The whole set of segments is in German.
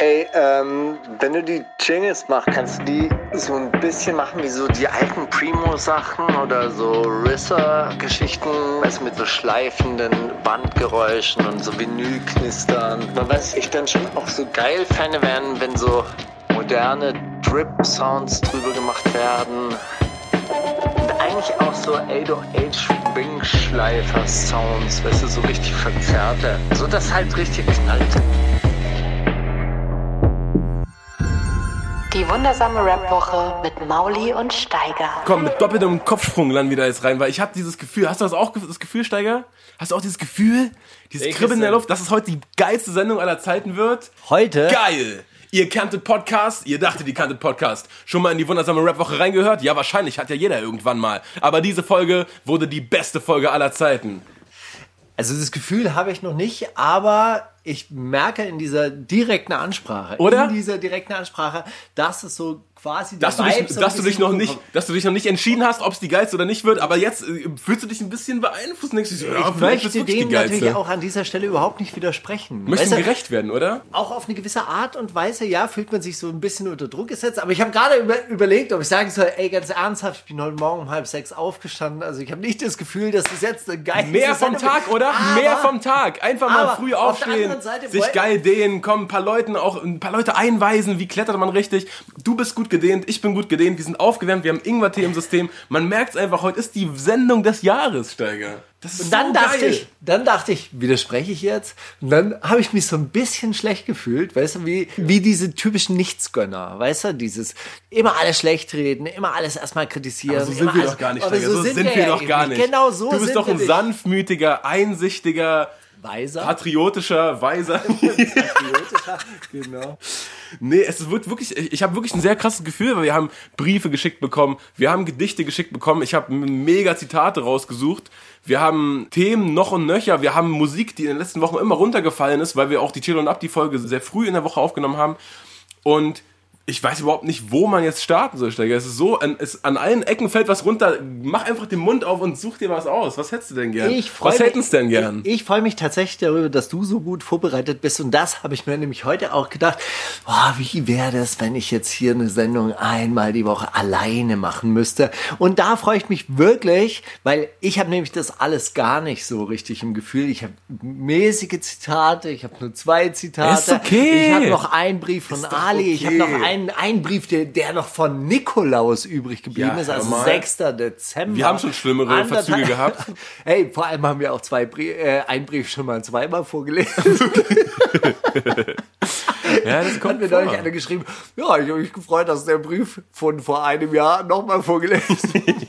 Ey, ähm, wenn du die Jingles machst, kannst du die so ein bisschen machen wie so die alten Primo-Sachen oder so Risser-Geschichten, also mit so schleifenden Bandgeräuschen und so Vinylknistern. Man weiß, ich dann schon auch so geil Fäne werden, wenn so moderne Drip-Sounds drüber gemacht werden. Und eigentlich auch so 808 Wing-Schleifer-Sounds, weißt du, so richtig verzerrte. So dass halt richtig knallt. Die wundersame Rap-Woche mit Mauli und Steiger. Komm, mit doppeltem Kopfsprung landen wir da jetzt rein, weil ich habe dieses Gefühl, hast du das auch, das Gefühl, Steiger? Hast du auch dieses Gefühl, dieses Welches Kribbeln in der? Luft, dass es heute die geilste Sendung aller Zeiten wird? Heute? Geil! Ihr kanntet Podcast, ihr dachtet, ihr kanntet Podcast. Schon mal in die wundersame Rap-Woche reingehört? Ja, wahrscheinlich, hat ja jeder irgendwann mal. Aber diese Folge wurde die beste Folge aller Zeiten. Also das Gefühl habe ich noch nicht, aber ich merke in dieser direkten Ansprache, Oder? in dieser direkten Ansprache, dass es so quasi Dass du, dich, dass, du dich bisschen noch nicht, dass du dich noch nicht entschieden hast, ob es die geilste oder nicht wird, aber jetzt äh, fühlst du dich ein bisschen beeinflusst und denkst, dir so, ja, Ich vielleicht möchte dem natürlich auch an dieser Stelle überhaupt nicht widersprechen. Möchten Weißt du, gerecht werden, oder? auch auf eine gewisse Art und Weise, ja, fühlt man sich so ein bisschen unter Druck gesetzt. Aber ich habe gerade über, überlegt, ob ich sagen soll, ey, ganz ernsthaft, ich bin heute Morgen um halb sechs aufgestanden. Also ich habe nicht das Gefühl, dass es jetzt eine geile Mehr vom Sendung Tag, oder? Aber- Mehr vom Tag. Einfach mal früh auf aufstehen, Seite sich geil dehnen, kommen ein paar Leuten auch ein paar Leute einweisen, wie klettert man richtig. Du bist gut gedehnt, ich bin gut gedehnt, wir sind aufgewärmt, wir haben Ingwertee im System. Man merkt es einfach, heute ist die Sendung des Jahres, Steiger. Das ist Und dann so dachte geil. ich, dann dachte ich, widerspreche ich jetzt? Und dann habe ich mich so ein bisschen schlecht gefühlt, weißt du, wie, wie diese typischen Nichtsgönner, weißt du, dieses immer alles schlecht reden, immer alles erstmal kritisieren. Aber so sind wir alles- doch gar nicht, Steiger. So, sind wir ja doch gar nicht. Genau so du bist doch wir ein nicht. sanftmütiger, einsichtiger, Weiser. patriotischer, weiser. genau. Nee, es wird wirklich, ich, ich habe wirklich ein sehr krasses Gefühl, weil wir haben Briefe geschickt bekommen, wir haben Gedichte geschickt bekommen, ich habe mega Zitate rausgesucht, wir haben Themen noch und nöcher, wir haben Musik, die in den letzten Wochen immer runtergefallen ist, weil wir auch die Chill und Up die Folge sehr früh in der Woche aufgenommen haben und ich weiß überhaupt nicht, wo man jetzt starten soll, Steiger. Es ist so, an, es, an allen Ecken fällt was runter. Mach einfach den Mund auf und such dir was aus. Was hättest du denn gern? Ich freu was mich- hätten's denn gern? Ich, ich freue mich tatsächlich darüber, dass du so gut vorbereitet bist. Und das habe ich mir nämlich heute auch gedacht. Boah, wie wäre das, wenn ich jetzt hier eine Sendung einmal die Woche alleine machen müsste? Und da freue ich mich wirklich, weil ich habe nämlich das alles gar nicht so richtig im Gefühl. Ich habe mäßige Zitate, ich habe nur zwei Zitate. Ist okay. Ich habe noch einen Brief von Ali, ich habe okay. noch einen, einen Brief, der, der noch von Nikolaus übrig geblieben Ja, ist, also mal. 6. Dezember. Wir haben schon schlimmere Anderthalb- Verzüge gehabt. Hey, vor allem haben wir auch zwei Brie äh, einen Brief schon mal zweimal vorgelesen. Ja, das Hat kommt mir vor. neulich einer geschrieben, ja, ich habe mich gefreut, dass der Brief von vor einem Jahr nochmal vorgelesen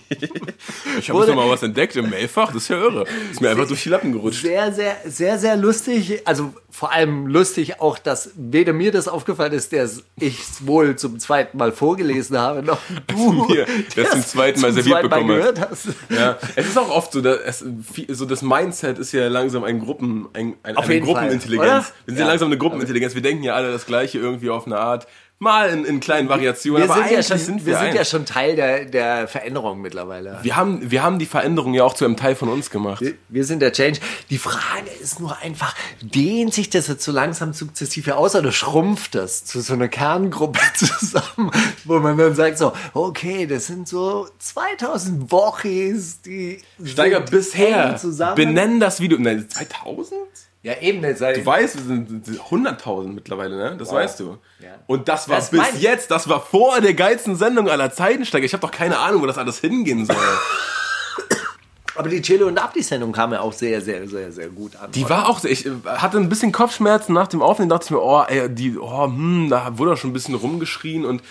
Ich habe jetzt noch mal was entdeckt im Mailfach, das ist ja irre. Ist mir einfach durch die Lappen gerutscht. Sehr, sehr, sehr, sehr lustig. Also vor allem lustig auch, dass weder mir das aufgefallen ist, der ich es wohl zum zweiten Mal vorgelesen habe, noch du, Mir, der das zum es zweiten Mal serviert bekommen hast. gehört hast. Ja, es ist auch oft so, dass es, so das Mindset ist ja langsam ein Gruppen, ein, ein, eine Fall, Gruppenintelligenz. oder? Wir sind Ja. langsam eine Gruppenintelligenz. Wir denken ja alle das Gleiche irgendwie auf eine Art. Mal in, in kleinen Variationen, Wir aber sind, ja schon, sind wir wir, sind ein. ja schon Teil der, der Veränderung mittlerweile. wir haben, wir haben die Veränderung ja auch zu einem Teil von uns gemacht. Wir sind der Change. Die Frage ist nur einfach, dehnt sich das jetzt so langsam sukzessive aus oder schrumpft das zu so einer Kerngruppe zusammen, wo man dann sagt so, okay, das sind so 2000 Wochis, die Steiger bisher, zusammen. benenn das Video. Nein, 2000? Ja, eben nicht. Du weißt, wir sind 100.000 mittlerweile, ne? Das weißt du. Ja. Und das war Das mein bis ich. jetzt, das war vor der geilsten Sendung aller Zeiten, Steiger. Ich habe doch keine Ahnung, wo das alles hingehen soll. Aber die Chille und Abdi-Sendung kam ja auch sehr, sehr, sehr, sehr gut an. Die war auch, ich äh, hatte ein bisschen Kopfschmerzen nach dem Aufnehmen, dachte ich mir, oh, ey, die, oh, hm, da wurde auch schon ein bisschen rumgeschrien und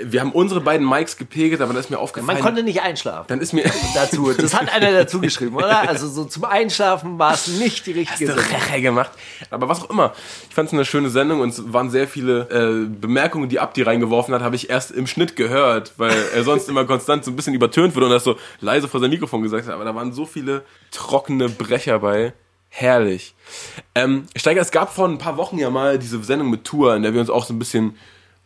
wir haben unsere beiden Mics gepegelt, aber da ist mir aufgefallen. Man konnte nicht einschlafen. dann ist mir dazu. Das hat einer dazu geschrieben, oder? Also so zum Einschlafen war es nicht die richtige Hast du. Reche gemacht. Aber was auch immer. Ich fand es eine schöne Sendung und es waren sehr viele äh, Bemerkungen, die Abdi reingeworfen hat, habe ich erst im Schnitt gehört, weil er sonst immer konstant so ein bisschen übertönt wurde und das so leise vor seinem Mikrofon gesagt hat. Aber da waren so viele trockene Brecher bei. Herrlich. Ähm, Steiger, es gab vor ein paar Wochen ja mal diese Sendung mit Tour, in der wir uns auch so ein bisschen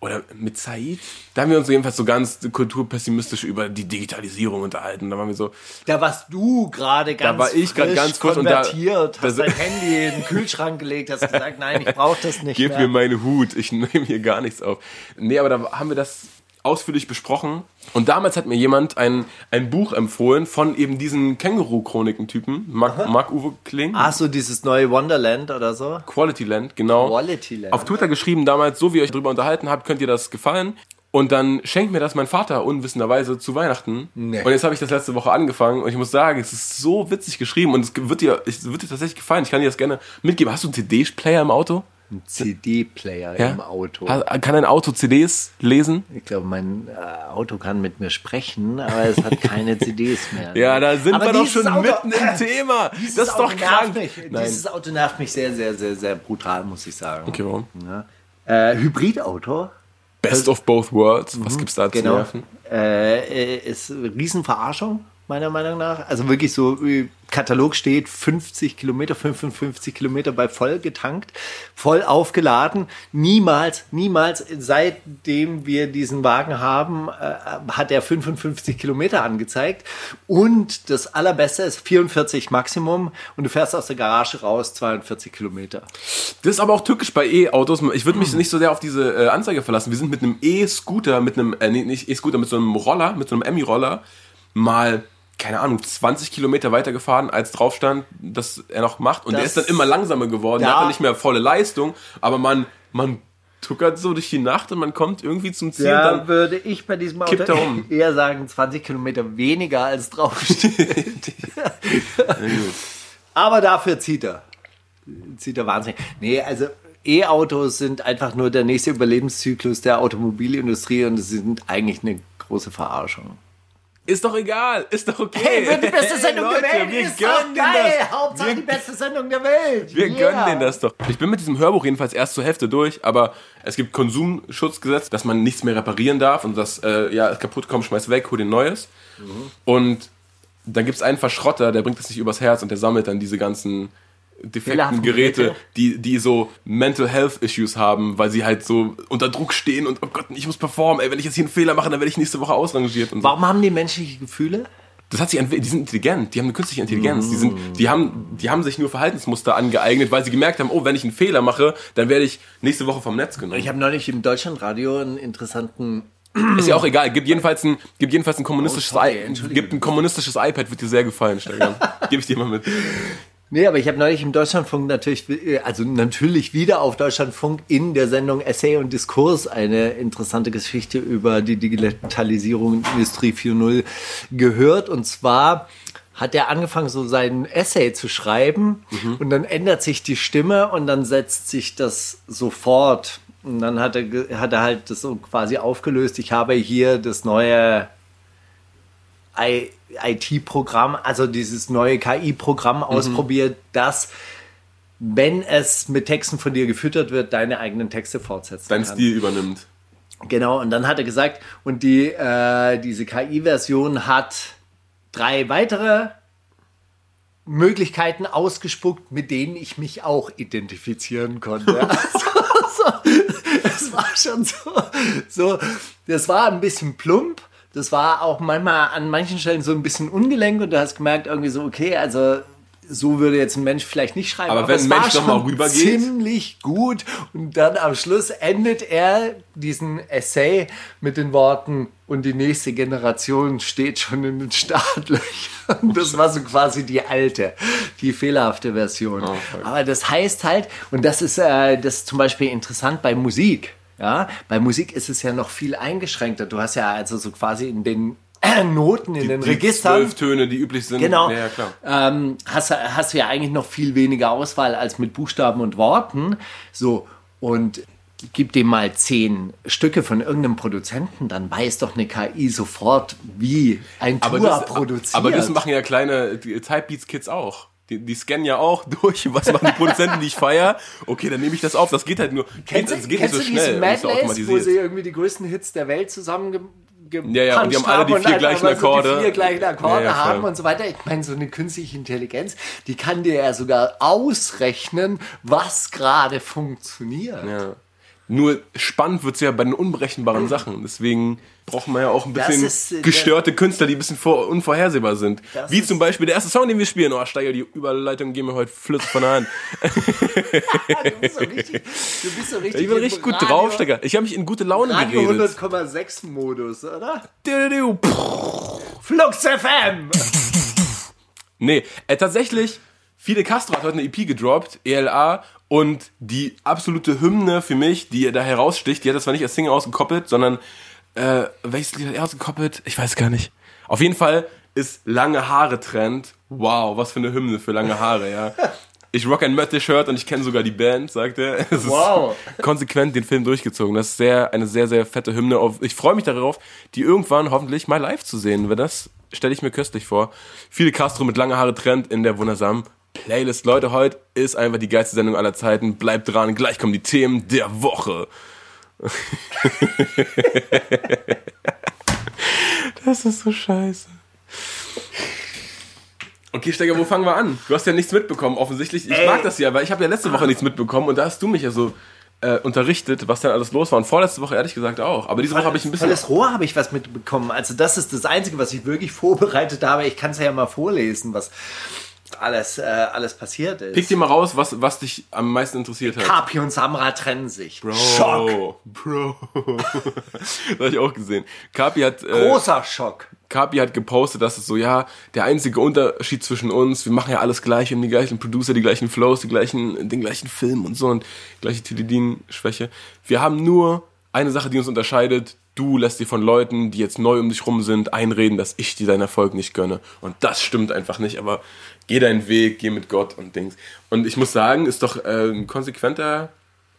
oder mit Said, da haben wir uns jedenfalls so ganz kulturpessimistisch über die Digitalisierung unterhalten. Da waren wir so, Da warst du gerade ganz war ich frisch ganz kurz und da- konvertiert, hast da- dein Handy in den Kühlschrank gelegt, hast gesagt, nein, ich brauche das nicht gib mehr. mir meinen Hut, ich nehme hier gar nichts auf. Nee, aber da haben wir das ausführlich besprochen. Und damals hat mir jemand ein, ein Buch empfohlen von eben diesen Känguru-Chroniken-Typen, Mark- Marc-Uwe Kling. Ach so, dieses neue Wonderland oder so? Quality Land, genau. Quality Land. Auf Twitter geschrieben damals, so wie ihr euch drüber unterhalten habt, könnt ihr das gefallen. Und dann schenkt mir das mein Vater unwissenderweise zu Weihnachten. Nee. Und jetzt habe ich das letzte Woche angefangen und ich muss sagen, es ist so witzig geschrieben und es wird dir, es wird dir tatsächlich gefallen. Ich kann dir das gerne mitgeben. Hast du einen CD-Player im Auto? Ein CD-Player Ja? im Auto. Kann ein Auto CDs lesen? Ich glaube, mein äh, Auto kann mit mir sprechen, aber es hat keine CDs mehr. Ja, da sind Aber wir doch schon Auto- mitten im Thema. Das ist Auto doch krank. Dieses Auto nervt mich sehr, sehr, sehr, sehr brutal, muss ich sagen. Okay, warum? Ja. Äh, Hybridauto. Best of both worlds. Was gibt's da zu Genau. nerven? Äh, äh, ist Riesenverarschung, meiner Meinung nach. Also wirklich so, äh, Katalog steht 50 Kilometer, 55 Kilometer bei voll getankt, voll aufgeladen. Niemals, niemals, seitdem wir diesen Wagen haben, äh, hat er 55 Kilometer angezeigt. Und das allerbeste ist 44 Maximum und du fährst aus der Garage raus 42 Kilometer. Das ist aber auch tückisch bei E-Autos. Ich würde mich nicht so sehr auf diese äh, Anzeige verlassen. Wir sind mit einem E-Scooter, mit einem, äh, nicht E-Scooter, mit so einem Roller, mit so einem Emmy-Roller mal, keine Ahnung, 20 Kilometer weiter gefahren, als drauf stand, dass er noch macht. Und der Das- ist dann immer langsamer geworden. Der Ja. hat dann nicht mehr volle Leistung, aber man, man tuckert so durch die Nacht und man kommt irgendwie zum Ziel. Da dann, würde ich bei diesem Auto um. eher sagen 20 Kilometer weniger als draufsteht. Aber dafür zieht er. Zieht er wahnsinnig. Nee, also E-Autos sind einfach nur der nächste Überlebenszyklus der Automobilindustrie und sie sind eigentlich eine große Verarschung. Ist doch egal, ist doch okay. Hey, wird die beste Sendung Leute, der Welt! wir ist gönnen doch geil! das. Hauptsache Wir- die beste Sendung der Welt! Wir Yeah. gönnen denen das doch. Ich bin mit diesem Hörbuch jedenfalls erst zur Hälfte durch, aber es gibt Konsumschutzgesetz, dass man nichts mehr reparieren darf und das, äh, ja, kaputt, komm, schmeiß weg, hol dir Neues. Und dann gibt es einen Verschrotter, der bringt das nicht übers Herz und der sammelt dann diese ganzen defekten Geräte, Geräte. die, die so Mental Health Issues haben, weil sie halt so unter Druck stehen und oh Gott, ich muss performen, ey, wenn ich jetzt hier einen Fehler mache, dann werde ich nächste Woche ausrangiert und so. Warum haben die menschliche Gefühle? Das hat sich entwickelt. Die sind intelligent. Die haben eine künstliche Intelligenz. Die sind, die haben, die haben sich nur Verhaltensmuster angeeignet, weil sie gemerkt haben, oh, wenn ich einen Fehler mache, dann werde ich nächste Woche vom Netz genommen. Ich habe neulich im Deutschlandradio einen interessanten Ist ja auch egal. Gibt jedenfalls ein, gibt jedenfalls ein kommunistisches, Oh, sorry, I- gibt ein kommunistisches iPad, wird dir sehr gefallen, Stefan. Gebe ich dir mal mit. Nee, aber ich habe neulich im Deutschlandfunk natürlich, äh, also natürlich wieder auf Deutschlandfunk in der Sendung Essay und Diskurs eine interessante Geschichte über die Digitalisierung in Industrie 4.0 gehört. Und zwar hat er angefangen, so sein Essay zu schreiben und dann ändert sich die Stimme und dann setzt sich das sofort. Und dann hat er, hat er halt das so quasi aufgelöst. Ich habe hier das neue I- IT-Programm, also dieses neue KI-Programm ausprobiert, das, wenn es mit Texten von dir gefüttert wird, deine eigenen Texte fortsetzen Dein kann. Stil übernimmt. Genau, und dann hat er gesagt, und die, äh, diese KI-Version hat drei weitere Möglichkeiten ausgespuckt, mit denen ich mich auch identifizieren konnte. Also, so, es war schon so, so, das war ein bisschen plump. Das war auch manchmal an manchen Stellen so ein bisschen ungelenk und du hast gemerkt irgendwie so, okay, also so würde jetzt ein Mensch vielleicht nicht schreiben. Aber wenn es ein Mensch noch mal schon rübergeht? Ziemlich gut. Und dann am Schluss endet er diesen Essay mit den Worten und die nächste Generation steht schon in den Startlöchern. Das war so quasi die alte, die fehlerhafte Version. fuck. Aber das heißt halt, und das ist, äh, das ist zum Beispiel interessant bei Musik. Ja, bei Musik ist es ja noch viel eingeschränkter. Du hast ja also so quasi in den Noten, in den Die Registern. zwölf Töne, die üblich sind. Genau. Ja. Ähm, hast, hast du ja eigentlich noch viel weniger Auswahl als mit Buchstaben und Worten. So, und gib dem mal zehn Stücke von irgendeinem Produzenten, dann weiß doch eine KI sofort, wie ein Aber Tour das, produziert. aber das machen ja kleine Typebeats-Kids auch. Die, die scannen ja auch durch, was machen die Produzenten, die ich feier. Okay, dann nehme ich das auf. Das geht halt nur. Kennst, das geht kennst nicht so schnell. so Medleys, wo sie irgendwie die größten Hits der Welt zusammen Ja, ja, und die haben alle die vier gleichen Akkorde. die vier gleichen Akkorde Ja, ja, haben und so weiter. Ich meine, so eine künstliche Intelligenz, die kann dir ja sogar ausrechnen, was gerade funktioniert. Ja. Nur spannend wird's ja bei den unberechenbaren Sachen. Deswegen braucht man ja auch ein bisschen ist, äh, gestörte Künstler, die ein bisschen vor, unvorhersehbar sind. Wie zum Beispiel der erste Song, den wir spielen. Oh, Steiger, die Überleitung gehen mir heute flüssig von der Hand. du bist so richtig, du bist so richtig Ich bin richtig gut Radio- drauf, Steiger. Ich habe mich in gute Laune Radio geredet. 100,6 Modus, oder? Du, du, du. Flux FM! Nee, äh, tatsächlich, Fide Castro hat heute eine EP gedroppt, ELA, und die absolute Hymne für mich, die da heraussticht, die hat das zwar nicht als Single ausgekoppelt, sondern, äh, welches Lied hat er ausgekoppelt? Ich weiß gar nicht. Auf jeden Fall ist lange Haare Trend. Wow, was für eine Hymne für lange Haare, ja. Ich rock ein Mötte-Shirt und ich kenne sogar die Band, sagt er. Es ist Wow. konsequent den Film durchgezogen. Das ist sehr, eine sehr, sehr fette Hymne. Ich freue mich darauf, die irgendwann hoffentlich mal live zu sehen. Weil das stelle ich mir köstlich vor. Viele Castro mit lange Haare Trend in der wundersamen Playlist. Leute, heute ist einfach die geilste Sendung aller Zeiten. Bleibt dran, gleich kommen die Themen der Woche. das ist so scheiße. Okay, Steiger, wo fangen wir an? Du hast ja nichts mitbekommen, offensichtlich. Ich Ey. mag das ja, weil ich habe ja letzte Woche nichts mitbekommen und da hast du mich ja so äh, unterrichtet, was denn alles los war. Und vorletzte Woche ehrlich gesagt auch. Aber diese Woche habe ich ein bisschen. Volles Rohr habe ich was mitbekommen. Also das ist das Einzige, was ich wirklich vorbereitet habe. Ich kann es ja mal vorlesen, was alles, äh, alles passiert ist. Pick dir mal raus, was, was dich am meisten interessiert hat. Kapi und Samra trennen sich. Bro. Schock. Bro. das habe ich auch gesehen. Kapi hat, äh, Großer Schock. Kapi hat gepostet, dass es so, ja, der einzige Unterschied zwischen uns, wir machen ja alles gleich, wir haben die gleichen Producer, die gleichen Flows, die gleichen, den gleichen Film und so und gleiche Tilidin-Schwäche. Wir haben nur eine Sache, die uns unterscheidet. Du lässt dir von Leuten, die jetzt neu um dich rum sind, einreden, dass ich dir deinen Erfolg nicht gönne. Und das stimmt einfach nicht, aber geh deinen Weg, geh mit Gott und Dings. Und ich muss sagen, ist doch äh, ein konsequenter,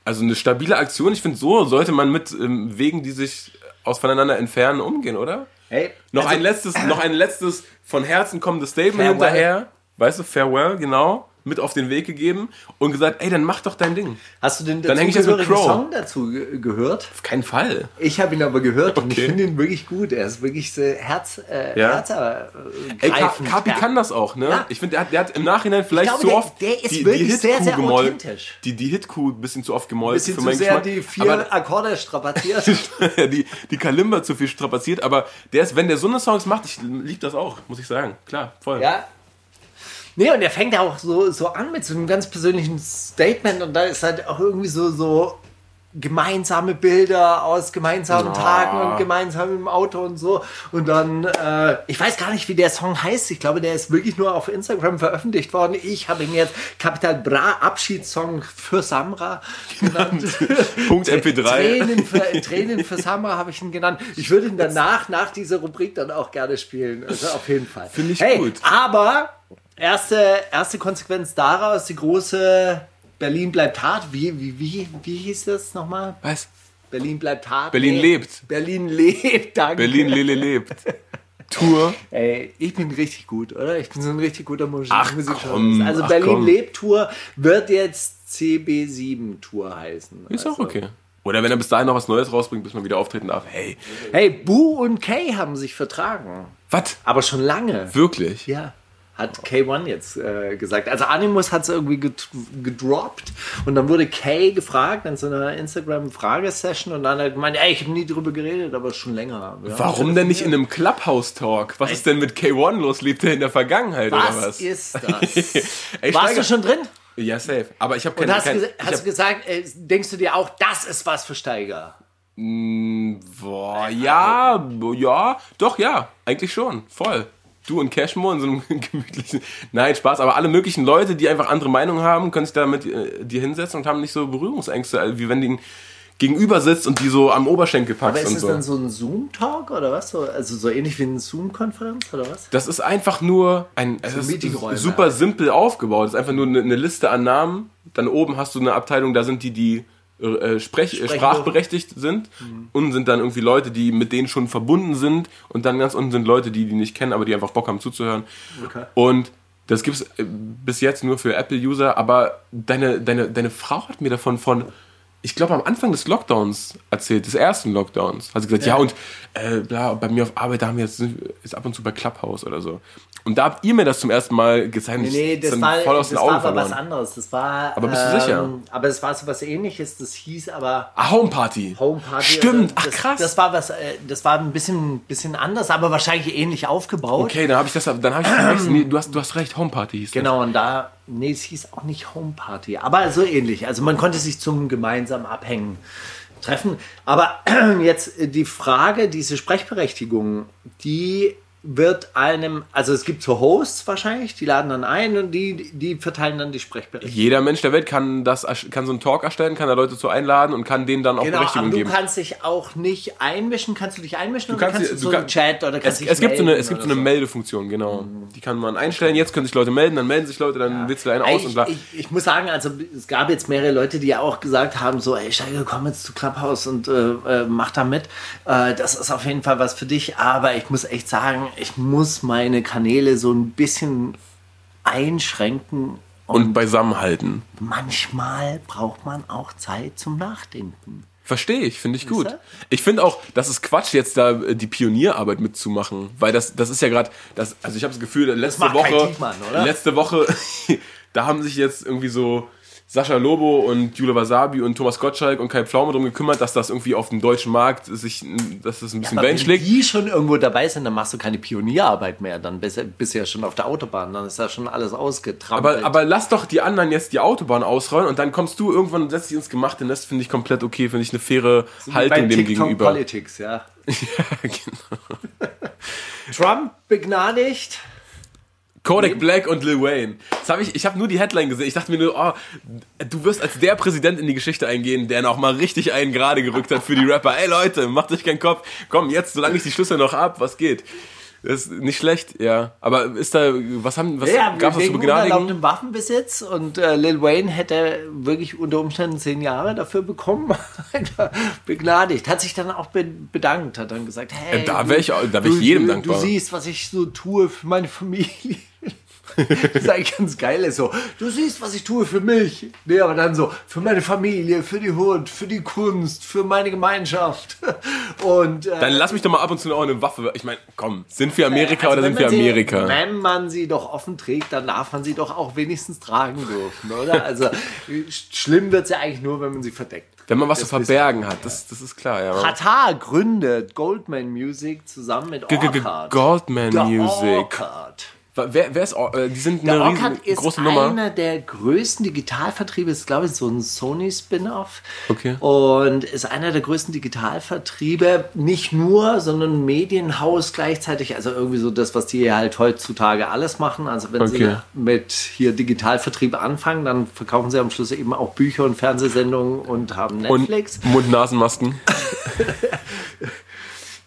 also eine stabile Aktion. Ich finde, so sollte man mit ähm, Wegen, die sich aus voneinander entfernen, umgehen, oder? Hey, Noch also- ein letztes, noch ein letztes von Herzen kommendes Statement Farewell. hinterher. Weißt du, farewell, genau. Mit auf den Weg gegeben und gesagt, ey, dann mach doch dein Ding. Hast du den Dann häng ich jetzt mit Crow. Song dazu ge gehört? Auf keinen Fall. Ich habe ihn aber gehört und ich Okay. finde ihn wirklich gut. Er ist wirklich so Herz, äh, Ja. herzergreifend. Ey, Ka Kapi Ja. kann das auch, ne? Ja. Ich finde, der hat, der hat im Nachhinein vielleicht glaube, zu der- oft der ist die, wirklich die sehr, sehr gemolken. authentisch. Die, die Hit-Kuh ein bisschen zu oft gemolken Bisschen für zu meinen sehr Geschmack. die vier Aber Akkorde strapaziert. die, die Kalimba zu viel strapaziert, aber der ist, wenn der so eine Songs macht, ich lieb das auch, muss ich sagen. Klar, voll. Ja. Nee, und er fängt ja auch so, so an mit so einem ganz persönlichen Statement und da ist halt auch irgendwie so, so gemeinsame Bilder aus gemeinsamen Ah. Tagen und gemeinsam im Auto und so. Und dann, äh, ich weiß gar nicht, wie der Song heißt. Ich glaube, der ist wirklich nur auf Instagram veröffentlicht worden. Ich habe ihn jetzt Capital Bra Abschiedssong für Samra genannt. Punkt MP3. Tränen für, Tränen für Samra habe ich ihn genannt. Ich würde ihn danach, nach dieser Rubrik dann auch gerne spielen. Also auf jeden Fall. Finde ich hey, gut. Aber erste, erste Konsequenz daraus, die große Berlin bleibt hart. Wie, wie, wie, wie hieß das nochmal? Was? Berlin bleibt hart. Berlin lebt. Berlin lebt, danke. Berlin Lele lebt. Tour. Ey, ich bin richtig gut, oder? Ich bin so ein richtig guter Musik Ach, komm, Also ach, Berlin komm. lebt Tour wird jetzt CB7 Tour heißen. Ist also. auch okay. Oder wenn er bis dahin noch was Neues rausbringt, bis man wieder auftreten darf. Hey, Hey, Boo und Kay haben sich vertragen. was? Aber schon lange. Wirklich? Ja. Hat K1 jetzt äh, gesagt. Also Animus hat es irgendwie ged gedroppt und dann wurde Kay gefragt in so einer Instagram-Fragesession und dann hat er gemeint, ey, ich habe nie drüber geredet, aber schon länger. Ja. Warum denn nicht in einem Clubhouse-Talk? Was ist denn mit K1 los? Lebt er in der Vergangenheit Was, oder was? ist das? Ey, Warst du schon drin? Ja, safe. Aber ich habe Und keine... hast, kein, ich hast hab, du gesagt, äh, denkst du dir auch, das ist was für Steiger? boah, ja, ja, doch, ja. Eigentlich schon. Voll. Du und Cashmo in so einem gemütlichen... Nein, Spaß. Aber alle möglichen Leute, die einfach andere Meinungen haben, können sich da mit äh, dir hinsetzen und haben nicht so Berührungsängste, also wie wenn die gegenüber sitzt und die so am Oberschenkel Aber packst ist und es so. dann so ein Zoom-Talk oder was? So, also so ähnlich wie eine Zoom-Konferenz oder was? Das ist einfach nur ein Meetingräume. super simpel aufgebaut. Es ist einfach nur eine, eine Liste an Namen. Dann oben hast du eine Abteilung, da sind die, die äh, Sprech, äh, sprachberechtigt sind. Unten sind dann irgendwie Leute, die mit denen schon verbunden sind. Und dann ganz unten sind Leute, die die nicht kennen, aber die einfach Bock haben zuzuhören. Okay. Und das gibt's äh, bis jetzt nur für Apple-User. Aber deine, deine, deine Frau hat mir davon von ich glaube, am Anfang des Lockdowns erzählt, des ersten Lockdowns. Hat sie gesagt, ja, Ja. und äh, bla, bei mir auf Arbeit, da haben wir jetzt ist ab und zu bei Clubhouse oder so. Und da habt ihr mir das zum ersten Mal gezeigt. Nee, nee, das dann war, voll aus das den Augen war aber was verloren. anderes. Das war, Aber bist du sicher? Aber es war so was ähnliches. Das hieß aber Ah, Homeparty. Homeparty. Stimmt, Also ach das, krass. Das war was, äh, das war ein bisschen, bisschen anders, aber wahrscheinlich ähnlich aufgebaut. okay, dann habe ich das, dann habe ich nee, du hast, du hast recht, Homeparty hieß das. Genau, und da, nee, es hieß auch nicht Homeparty, aber so ähnlich. Also man konnte sich zum gemeinsamen Abhängen treffen. Aber jetzt äh, die Frage, diese Sprechberechtigung, die wird einem, also es gibt so Hosts wahrscheinlich, die laden dann ein und die, die verteilen dann die Sprechberechtigung. Jeder Mensch der Welt kann das, kann so einen Talk erstellen, kann da Leute zu einladen und kann denen dann auch Genau, aber Berechtigung du geben. kannst dich auch nicht einmischen. Kannst du dich einmischen oder kannst kannst du du so kann- einen Chat oder Es, kannst dich es gibt so eine, es gibt so eine Meldefunktion, genau. Die kann man einstellen. Jetzt können sich Leute melden, dann melden sich Leute, dann wählst du einen aus ich, und bla. ich, ich muss sagen, also es gab jetzt mehrere Leute, die ja auch gesagt haben, so, ey Steiger, komm jetzt zu Clubhouse und äh, äh, mach da mit. Äh, das ist auf jeden Fall was für dich. Aber ich muss echt sagen, ich muss meine Kanäle so ein bisschen einschränken. und beisammenhalten. Manchmal braucht man auch Zeit zum Nachdenken. Verstehe ich, finde ich gut. Ich finde auch, das ist Quatsch, jetzt da äh, die Pionierarbeit mitzumachen, weil das, das ist ja gerade, das, also ich habe das Gefühl, letzte Kai Woche, Diekmann, letzte Woche, da haben sich jetzt irgendwie so Sascha Lobo und Jule Wasabi und Thomas Gottschalk und Kai Pflaume drum gekümmert, dass das irgendwie auf dem deutschen Markt sich, dass das ein bisschen Aber Wellen wenn schlägt. die schon irgendwo dabei sind, dann machst du keine Pionierarbeit mehr. Dann bist, bist du ja schon auf der Autobahn. Dann ist ja schon alles ausgetrampelt. Aber, aber lass doch die anderen jetzt die Autobahn ausrollen und dann kommst du irgendwann und setzt dich ins gemachte Nest, finde ich komplett okay, finde ich eine faire Haltung dem gegenüber. Politics, ja. genau. Trump begnadigt. Kodak Black und Lil Wayne. Das hab ich ich habe nur die Headline gesehen. Ich dachte mir nur, oh, du wirst als der Präsident in die Geschichte eingehen, der noch mal richtig einen gerade gerückt hat für die Rapper. Ey Leute, macht euch keinen Kopf. Komm, jetzt, solange ich die Schlüssel noch hab, was geht? Das ist nicht schlecht, ja. Aber ist da, was haben, was Ja, gab's was zu wegen begnadigen? Waffenbesitz und äh, Lil Wayne hätte wirklich unter Umständen zehn Jahre dafür bekommen. Begnadigt. Hat sich dann auch be bedankt, hat dann gesagt, hey, da du- wär ich da wär ich du- jedem du, dankbar. Du siehst, was ich so tue für meine Familie. Das ist eigentlich ganz geil, so. Du siehst, was ich tue für mich. Nee, aber dann so, für meine Familie, für die Hut, für die Kunst, für meine Gemeinschaft. Und äh, Dann lass mich doch mal ab und zu auch eine Waffe. Ich meine, komm, sind wir Amerika also oder sind wir Amerika? Sie, wenn man sie doch offen trägt, dann darf man sie doch auch wenigstens tragen dürfen, oder? Also sch- schlimm wird sie eigentlich nur, wenn man sie verdeckt. Wenn man was zu Das ist- verbergen hat, das, das ist klar, ja. Katar gründet Goldman Music zusammen mit Orchard. Goldman Music. Orchard. Wer, wer ist, Or- äh, die sind Der eine riesen, ist große Nummer. einer der größten Digitalvertriebe, ist glaube ich so ein Sony-Spin-Off. Okay. Und ist einer der größten Digitalvertriebe, nicht nur, sondern Medienhaus gleichzeitig. Also irgendwie so das, was die halt heutzutage alles machen. Also wenn Okay. sie mit hier Digitalvertrieb anfangen, dann verkaufen sie am Schluss eben auch Bücher und Fernsehsendungen und haben Und Netflix. Mund-Nasen-Masken.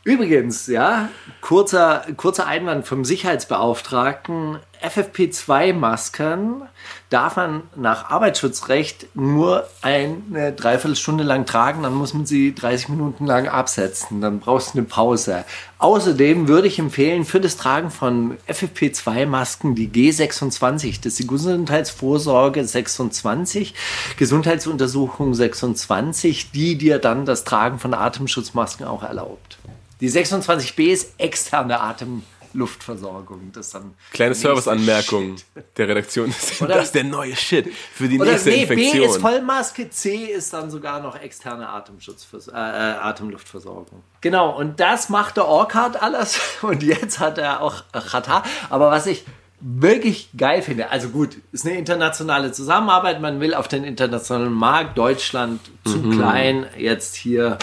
Übrigens, ja, kurzer, kurzer Einwand vom Sicherheitsbeauftragten. FFP2-Masken darf man nach Arbeitsschutzrecht nur eine Dreiviertelstunde lang tragen, dann muss man sie 30 Minuten lang absetzen, dann brauchst du eine Pause. Außerdem würde ich empfehlen, für das Tragen von FFP2-Masken die G26, das ist die Gesundheitsvorsorge 26, Gesundheitsuntersuchung 26, die dir dann das Tragen von Atemschutzmasken auch erlaubt. Die 26b ist externe Atemluftversorgung. Das ist dann Kleine Serviceanmerkung der Redaktion. Das Oder- ist der neue Shit für die Oder nächste nee, B Infektion. ist Vollmaske, C ist dann sogar noch externe Atemschutzvers äh, äh, Atemluftversorgung. Genau, und das macht der Orchard alles. Und jetzt hat er auch Chata. Aber was ich wirklich geil finde, also gut, ist eine internationale Zusammenarbeit. Man will auf den internationalen Markt, Deutschland zu Mhm. klein, jetzt hier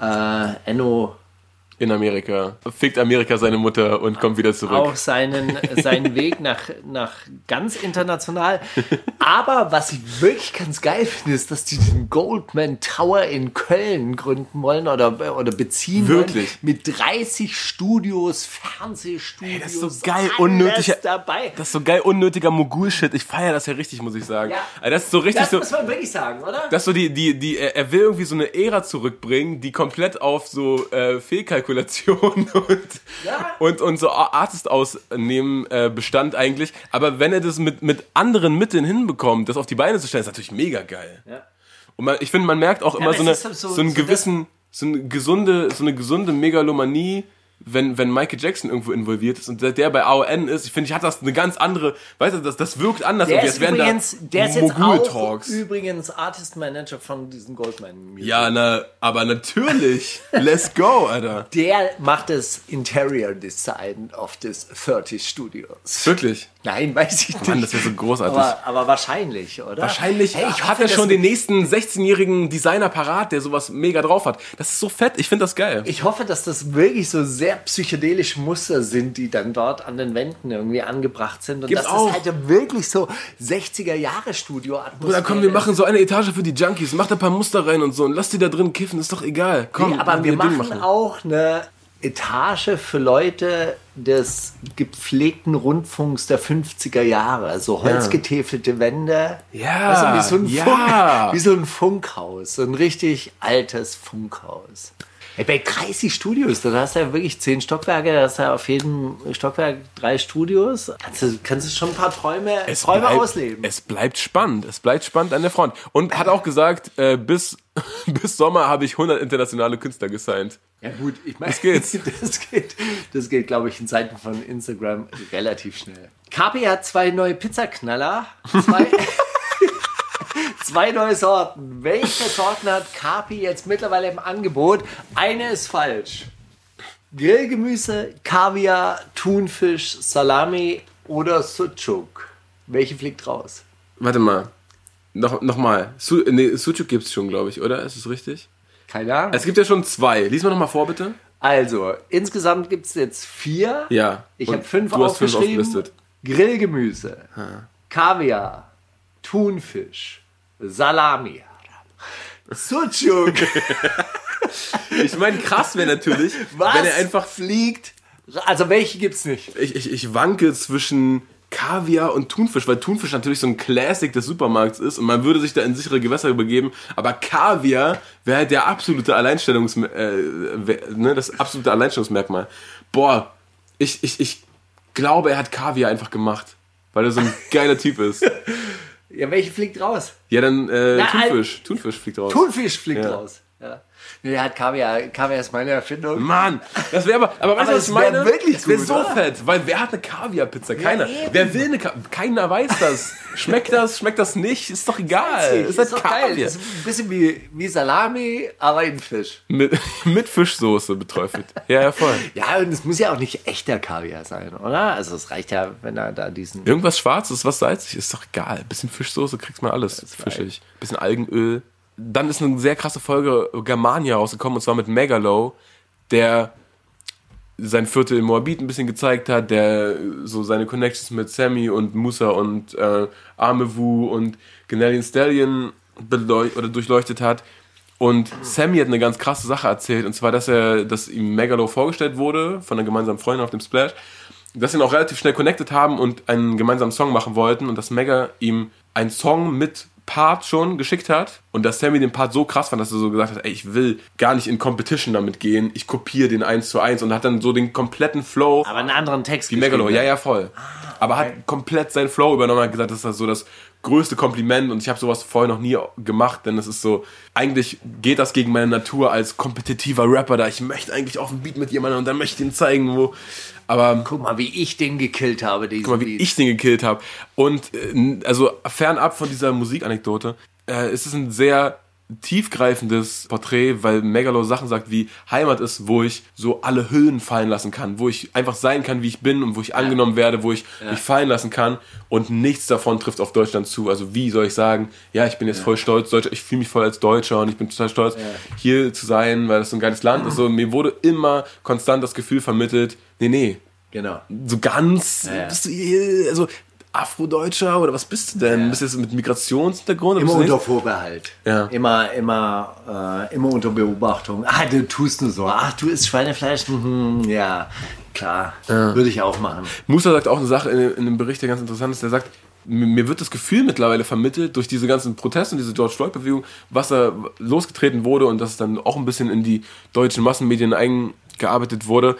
äh, Enno In Amerika. Fickt Amerika seine Mutter und kommt wieder zurück. auch seinen, seinen Weg nach, nach ganz international. Aber was ich wirklich ganz geil finde, ist, dass die den Goldman Tower in Köln gründen wollen oder, oder beziehen Wirklich? wollen. Mit 30 Studios, Fernsehstudios. das ist so geil, unnötiger. dabei. Das ist so geil, unnötiger Mogul-Shit. Ich feiere das ja richtig, muss ich sagen. Ja. Also Das ist so richtig Das so. muss man wirklich sagen, oder? Das ist so die, die, die, er er will irgendwie so eine Ära zurückbringen, die komplett auf so äh, Fehlkalkulation und, Ja. und, und so Artist ausnehmen äh, bestand eigentlich. Aber wenn er das mit, mit anderen Mitteln hinbekommt, das auf die Beine zu stellen, ist natürlich mega geil. Ja. Und man, ich finde, man merkt auch immer so, eine, halt so- so, einen so gewissen, so eine gesunde, so eine gesunde Megalomanie, wenn, wenn Michael Jackson irgendwo involviert ist und der, bei AON ist. Ich finde, ich hat das eine ganz andere, weißt du, das, das wirkt anders. Der ist wären übrigens, der ist jetzt auch übrigens Artist Manager von diesen Goldman Music. Ja, na, aber natürlich. Let's go, Alter. Der macht das Interior Design of this 30 Studios. Wirklich. Nein, weiß ich nicht. Mann, das wäre so großartig. aber, aber wahrscheinlich, oder? Wahrscheinlich Hey, ich hat hoffe, er schon den nächsten 16-jährigen Designer parat, der sowas mega drauf hat. Das ist so fett, ich finde das geil. Ich hoffe, dass das wirklich so sehr psychedelische Muster sind, die dann dort an den Wänden irgendwie angebracht sind. Und Gibt's dass auch. das halt wirklich so 60er Jahre Studio Oder komm, wir machen so eine Etage für die Junkies, mach da ein paar Muster rein und so und lass die da drin kiffen, ist doch egal. Komm, Nee, aber wir Ding machen, auch eine Etage für Leute des gepflegten Rundfunks der 50er Jahre. Also holzgetäfelte Wände. Ja, Also wie so ein, ja. Funk, wie so ein Funkhaus. So ein richtig altes Funkhaus. Ey, bei 30 Studios, da hast du ja wirklich 10 Stockwerke, da hast du ja auf jedem Stockwerk drei Studios. Kannst du, kannst du schon ein paar Träume, Träume bleibt, ausleben. Es bleibt spannend. Es bleibt spannend an der Front. Und hat auch gesagt, äh, bis, bis Sommer habe ich 100 internationale Künstler gesigned. Ja gut, ich meine, Das geht's. Das geht, das geht, glaube ich, in Zeiten von Instagram relativ schnell. Kapi hat zwei neue Pizzaknaller. Zwei, zwei neue Sorten. Welche Sorten hat Kapi jetzt mittlerweile im Angebot? Eine ist falsch. Grillgemüse, Kaviar, Thunfisch, Salami oder Sucuk. Welche fliegt raus? Warte mal. Noch, noch mal. Su nee, Sucuk gibt's schon, glaube ich, oder? Ist es richtig? Keine Ahnung. Es gibt ja schon zwei. Lies mal noch mal vor, bitte. Also, insgesamt gibt es jetzt vier. Ja. Ich habe fünf du hast fünf aufgeschrieben. aufgelistet. Grillgemüse, Kaviar, Thunfisch, Salami, Sucuk. Ich meine, krass wäre natürlich, Was wenn er einfach fliegt? Also welche gibt's nicht? ich, ich, ich wanke zwischen Kaviar und Thunfisch, weil Thunfisch natürlich so ein Classic des Supermarkts ist und man würde sich da in sichere Gewässer übergeben, aber Kaviar wäre halt der absolute Alleinstellungs äh, ne, das absolute Alleinstellungsmerkmal. Boah, ich, ich, ich glaube, er hat Kaviar einfach gemacht, weil er so ein geiler Typ ist. Ja, welche fliegt raus? Ja, dann äh, Na, Thunfisch. Thunfisch fliegt raus. Thunfisch fliegt Ja. raus. Ja. Nee, hat Kaviar. Kaviar ist meine Erfindung. Mann, das wäre aber, aber weißt du, was ich meine? wirklich das wäre so fett, weil wer hat eine Kaviarpizza? Keiner. eben. wer will eine Ka Keiner weiß das. Schmeckt das, schmeckt das nicht? Ist doch egal. ist, Ist halt doch geil. Kaviar. Ist ein bisschen wie, wie Salami, aber in Fisch. Mit, mit Fischsoße beträufelt. Ja, ja, voll. Ja, und es muss ja auch nicht echter Kaviar sein, oder? Also es reicht ja, wenn er da diesen... Irgendwas Schwarzes, was salzig ist, doch egal. Bisschen Fischsoße kriegst man alles fischig. Bisschen Algenöl. Dann ist eine sehr krasse Folge Germania rausgekommen und zwar mit Megalo, der sein Viertel in Moabit ein bisschen gezeigt hat, der so seine Connections mit Sammy und Musa und äh, Amewu und Ganellian Stallion oder durchleuchtet hat. Und Sammy hat eine ganz krasse Sache erzählt, und zwar, dass er, dass ihm Megalo vorgestellt wurde von einer gemeinsamen Freundin auf dem Splash, dass sie ihn auch relativ schnell connected haben und einen gemeinsamen Song machen wollten und dass Mega ihm einen Song mit Part schon geschickt hat und dass Sammy den Part so krass fand, dass er so gesagt hat, ey, ich will gar nicht in Competition damit gehen, ich kopiere den eins zu eins und hat dann so den kompletten Flow Aber einen anderen Text wie Megalo, ja, ne? ja, voll. Aber hat komplett seinen Flow übernommen, hat gesagt, das ist das so das größte Kompliment und ich habe sowas vorher noch nie gemacht, denn es ist so, eigentlich geht das gegen meine Natur als kompetitiver Rapper da. Ich möchte eigentlich auf dem Beat mit jemandem und dann möchte ich ihn zeigen, wo. Aber Guck mal, wie ich den gekillt habe, diesen guck mal, wie Beat. ich den gekillt habe. Und äh, also fernab von dieser Musikanekdote, äh, ist es ein sehr tiefgreifendes Porträt, weil Megalo Sachen sagt wie Heimat ist, wo ich so alle Hüllen fallen lassen kann, wo ich einfach sein kann, wie ich bin und wo ich angenommen werde, wo ich mich fallen lassen kann und nichts davon trifft auf Deutschland zu. Also wie soll ich sagen, ja, ich bin jetzt voll stolz, Deutscher, ich fühle mich voll als Deutscher und ich bin total stolz, hier zu sein, weil das so ein geiles Land ist. So, mir wurde immer konstant das Gefühl vermittelt, nee, nee, Genau. so ganz, ja. hier, also Afrodeutscher oder was bist du denn? Bist du jetzt mit Migrationshintergrund? oder Immer unter Vorbehalt. Ja. Immer, immer, äh, immer unter Beobachtung. Ah, du tust nur so. Ach, du isst Schweinefleisch? Mhm, ja, klar. Würde ich auch machen. Musa sagt auch eine Sache in, in einem Bericht, der ganz interessant ist. Der sagt, mir mir wird das Gefühl mittlerweile vermittelt durch diese ganzen Proteste und diese George Floyd-Bewegung, was da losgetreten wurde und dass es dann auch ein bisschen in die deutschen Massenmedien eingearbeitet wurde.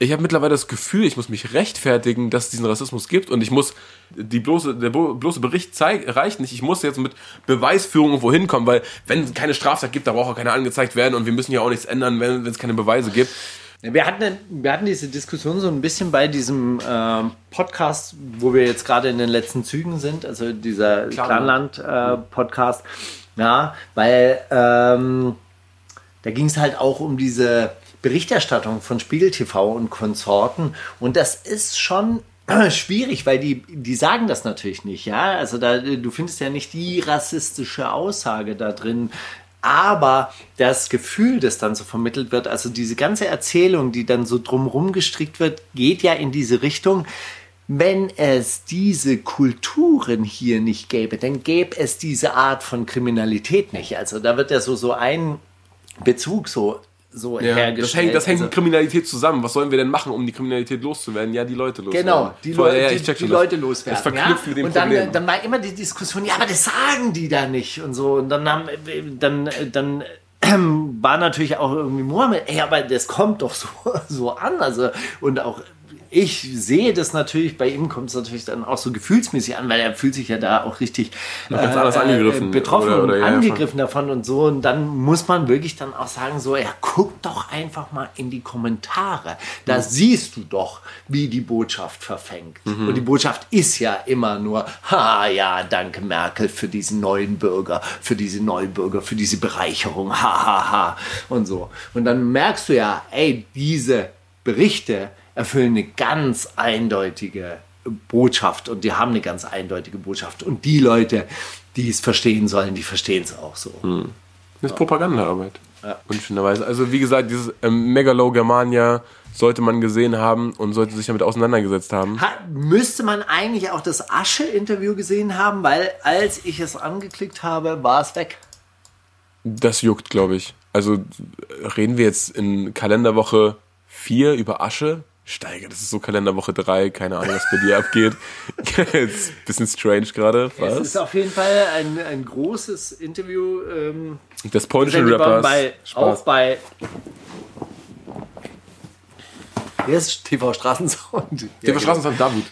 ich habe mittlerweile das Gefühl, ich muss mich rechtfertigen, dass es diesen Rassismus gibt und ich muss die bloße, der bloße Bericht zeig, reicht nicht. Ich muss jetzt mit Beweisführung irgendwo hinkommen, weil wenn es keine Straftat gibt, da braucht auch keine angezeigt werden und wir müssen ja auch nichts ändern, wenn es keine Beweise gibt. Wir hatten, wir hatten diese Diskussion so ein bisschen bei diesem ähm, Podcast, wo wir jetzt gerade in den letzten Zügen sind, also dieser Clanland-Podcast. ja, weil ähm, da ging es halt auch um diese Berichterstattung von Spiegel TV und Konsorten. Und das ist schon schwierig, weil die, die sagen das natürlich nicht, ja. Also da, du findest ja nicht die rassistische Aussage da drin. Aber das Gefühl, das dann so vermittelt wird, also diese ganze Erzählung, die dann so drumrum gestrickt wird, geht ja in diese Richtung. Wenn es diese Kulturen hier nicht gäbe, dann gäbe es diese Art von Kriminalität nicht. Also da wird ja so, so ein Bezug so, so Ja, hergestellt. das hängt, das hängt also, mit Kriminalität zusammen. Was sollen wir denn machen, um die Kriminalität loszuwerden? Ja, die Leute loswerden. Genau, die, Voll, Leu ja, die, die. Leute loswerden. Das verknüpft ja? mit dem und dann, Problem. dann war immer die Diskussion, ja, aber das sagen die da nicht und so. Und dann haben, dann, dann ähm, war natürlich auch irgendwie Mohammed, ey, aber das kommt doch so, so an. Also, und auch ich sehe das natürlich, bei ihm kommt es natürlich dann auch so gefühlsmäßig an, weil er fühlt sich ja da auch richtig äh, angegriffen. betroffen Oder- oder und ja, ja, angegriffen davon und so. Und dann muss man wirklich dann auch sagen, so, ja, guck doch einfach mal in die Kommentare. Da siehst du doch, wie die Botschaft verfängt. Und die Botschaft ist ja immer nur, ha, ja, danke Merkel für diesen neuen Bürger, für diese neuen Bürger, für diese Bereicherung, ha, ha, ha. Und so. Und dann merkst du ja, ey, diese Berichte erfüllen eine ganz eindeutige Botschaft und die haben eine ganz eindeutige Botschaft. Und die Leute, die es verstehen sollen, die verstehen es auch so. Das ist Propagandaarbeit. Unschönerweise. Also wie gesagt, dieses ähm, Megalo-Germania sollte man gesehen haben und sollte sich damit auseinandergesetzt haben. Ha, müsste man eigentlich auch das Asche-Interview gesehen haben, weil als ich es angeklickt habe, war es weg. Das juckt, glaube ich. Also reden wir jetzt in Kalenderwoche 4 über Asche? Steiger, das ist so Kalenderwoche 3, keine Ahnung, was bei dir abgeht. ist ein bisschen strange gerade. Es Was? ist auf jeden Fall ein, ein großes Interview. Ähm, Des polnischen Rappers. bei, auch bei. Hier ist TV Straßensound. Der ja, Straßensound Davut.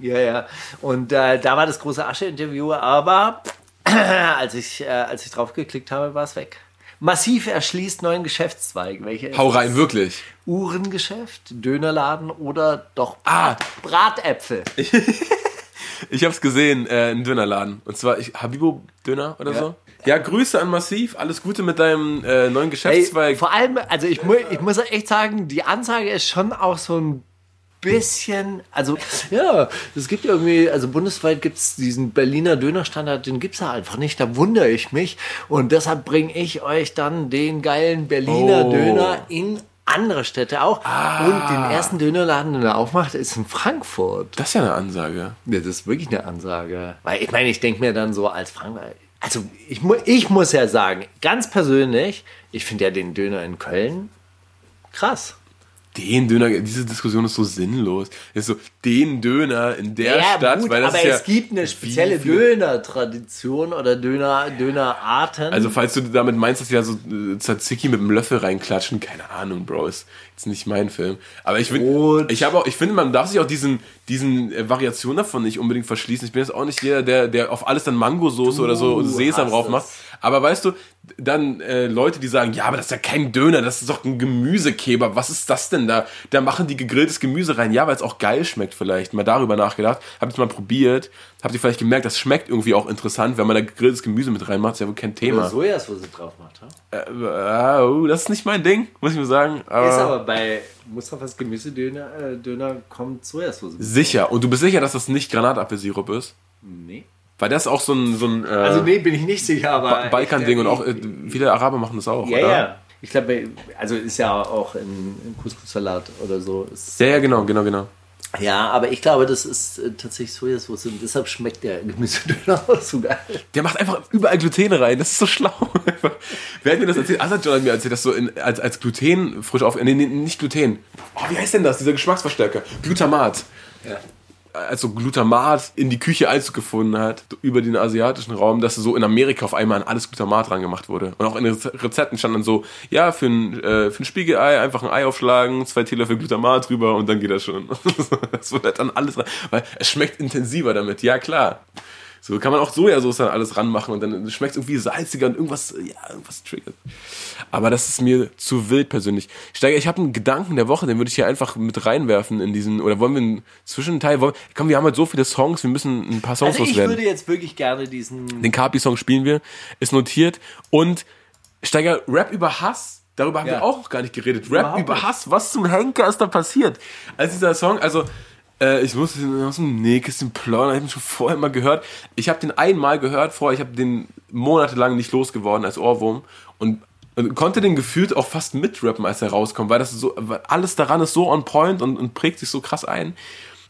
Ja, ja. Und äh, da war das große Asche-Interview, aber als ich, äh, als ich drauf geklickt habe, war es weg. Massiv erschließt neuen Geschäftszweig. Welche Hau rein, es? wirklich. Uhrengeschäft, Dönerladen oder doch Ah. Brat, Bratäpfel. Ich hab's gesehen, äh, ein Dönerladen. Und zwar ich, Habibo Döner oder Ja. so. Ja, Grüße an Massiv. Alles Gute mit deinem äh, neuen Ey, Geschäftszweig. vor allem, also ich, mu ich muss echt sagen, die Ansage ist schon auch so ein bisschen, also ja, es gibt irgendwie, also bundesweit gibt es diesen Berliner Dönerstandard, den gibt es ja einfach nicht, da wundere ich mich und deshalb bringe ich euch dann den geilen Berliner Oh. Döner in andere Städte auch Ah. und den ersten Dönerladen, den er aufmacht, ist in Frankfurt. das ist ja eine Ansage. Ja, das ist wirklich eine Ansage. Weil ich meine, ich denke mir dann so als Frank, also ich, mu ich muss ja sagen, ganz persönlich, ich finde ja den Döner in Köln krass. Den Döner, diese Diskussion ist so sinnlos. Ist so, den Döner in der Stadt, gut, weil das aber ist ja, es gibt eine spezielle Döner-Tradition oder Döner, Dönerarten. Also falls du damit meinst, dass die da so äh, Tzatziki mit dem Löffel reinklatschen, keine Ahnung, Bro, ist jetzt nicht mein Film. Aber ich finde, ich habe auch, ich finde, man darf sich auch diesen, diesen äh, Variationen davon nicht unbedingt verschließen. Ich bin jetzt auch nicht jeder, der, der auf alles dann Mangosoße oder so Sesam drauf macht. Aber weißt du, dann äh, Leute, die sagen, ja, aber das ist ja kein Döner, das ist doch ein Gemüsekebab. Was ist das denn da? Da machen die gegrilltes Gemüse rein. Ja, weil es auch geil schmeckt vielleicht. Mal darüber nachgedacht. Habt ihr mal probiert? Habt ihr vielleicht gemerkt, das schmeckt irgendwie auch interessant, wenn man da gegrilltes Gemüse mit reinmacht. Ist ja wohl kein Thema. oder Sojasauce drauf macht. Ha? Äh, oh, das ist nicht mein Ding, muss ich mir sagen. Aber Ist aber bei Mustafas Gemüsedöner äh, Döner kommt Sojasauce. sicher. Und du bist sicher, dass das nicht Granatapfelsirup ist? Nee. Weil das ist auch so ein, so ein äh, Also nee, bin ich nicht sicher, aber... Ba- Balkan-Ding und auch äh, viele Araber machen das auch, Ja, oder? ja. Ich glaube, also ist ja auch in, in Couscous-Salat oder so. Ist, Ja, ja, genau, genau, genau. ja, aber ich glaube, das ist äh, tatsächlich Sojasauce und deshalb schmeckt der Gemüsedöner auch so geil. Der macht einfach überall Gluten rein. Das ist so schlau. Wer hat mir das erzählt? John hat mir erzählt, dass so in, als, als Gluten frisch auf. Nee, nee, nicht Gluten. Oh, wie heißt denn das? Dieser Geschmacksverstärker. Glutamat. Ja. Als so Glutamat in die Küche Einzug gefunden hat, über den asiatischen Raum, dass so in Amerika auf einmal an alles Glutamat dran gemacht wurde. Und auch in Rezepten stand dann so, ja, für ein, äh, für ein Spiegelei einfach ein Ei aufschlagen, zwei Teelöffel Glutamat drüber und dann geht das schon. das halt dann alles dran, weil es schmeckt intensiver damit, ja klar. So kann man auch Sojasauce dann alles ranmachen und dann schmeckt es irgendwie salziger und irgendwas, ja, irgendwas triggert. Aber das ist mir zu wild persönlich. Steiger, ich habe einen Gedanken der Woche, den würde ich hier einfach mit reinwerfen in diesen, oder wollen wir einen Zwischenteil, wollen, komm, wir haben halt so viele Songs, wir müssen ein paar Songs Also ich loswerden. würde jetzt wirklich gerne diesen. Den Kapi-Song spielen wir, ist notiert. Und Steiger, Rap über Hass, darüber haben Ja. wir auch noch gar nicht geredet. Rap Überhaupt über. Hass, was zum Henker ist da passiert? Als dieser Song, also äh, ich muss aus dem Nähkästchen plaudern, ich habe ihn schon vorher mal gehört. Ich habe den einmal gehört vorher, ich habe den monatelang nicht losgeworden als Ohrwurm und und konnte den gefühlt auch fast mitrappen, als er rauskommt, weil das so, weil alles daran ist so on point und, und prägt sich so krass ein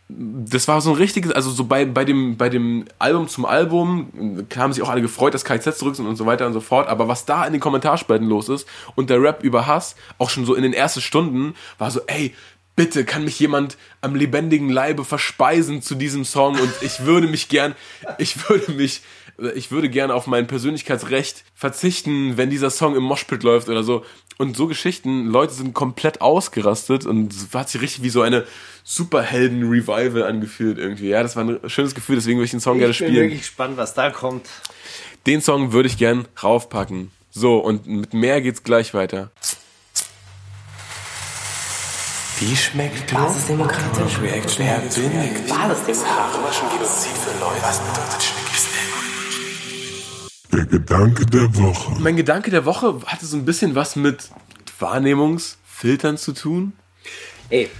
das war so ein richtiges, also so bei, bei, dem, bei dem Album zum Album, haben sich auch alle gefreut, dass KZ zurück sind und so weiter und so fort, aber was da in den Kommentarspalten los ist und der Rap über Hass, auch schon so in den ersten Stunden, war so, ey, bitte kann mich jemand am lebendigen Leibe verspeisen zu diesem Song und ich würde mich gern, ich würde mich, ich würde gerne auf mein Persönlichkeitsrecht verzichten, wenn dieser Song im Moshpit läuft oder so. Und so Geschichten, Leute sind komplett ausgerastet und es hat sich richtig wie so eine Superhelden-Revival angefühlt irgendwie. Ja, das war ein schönes Gefühl, deswegen würde ich den Song gerne Ich bin spielen. wirklich gespannt, was da kommt. Den Song würde ich gern raufpacken. So, und mit mehr geht's gleich weiter. Wie schmeckt Basisdemokratisch. Reaction? Wer bin ich? Basisdemokratisch. Genozid für Leute. Was bedeutet Schnickis Der Gedanke der Woche. Mein Gedanke der Woche hatte so ein bisschen was mit Wahrnehmungsfiltern zu tun. Ey,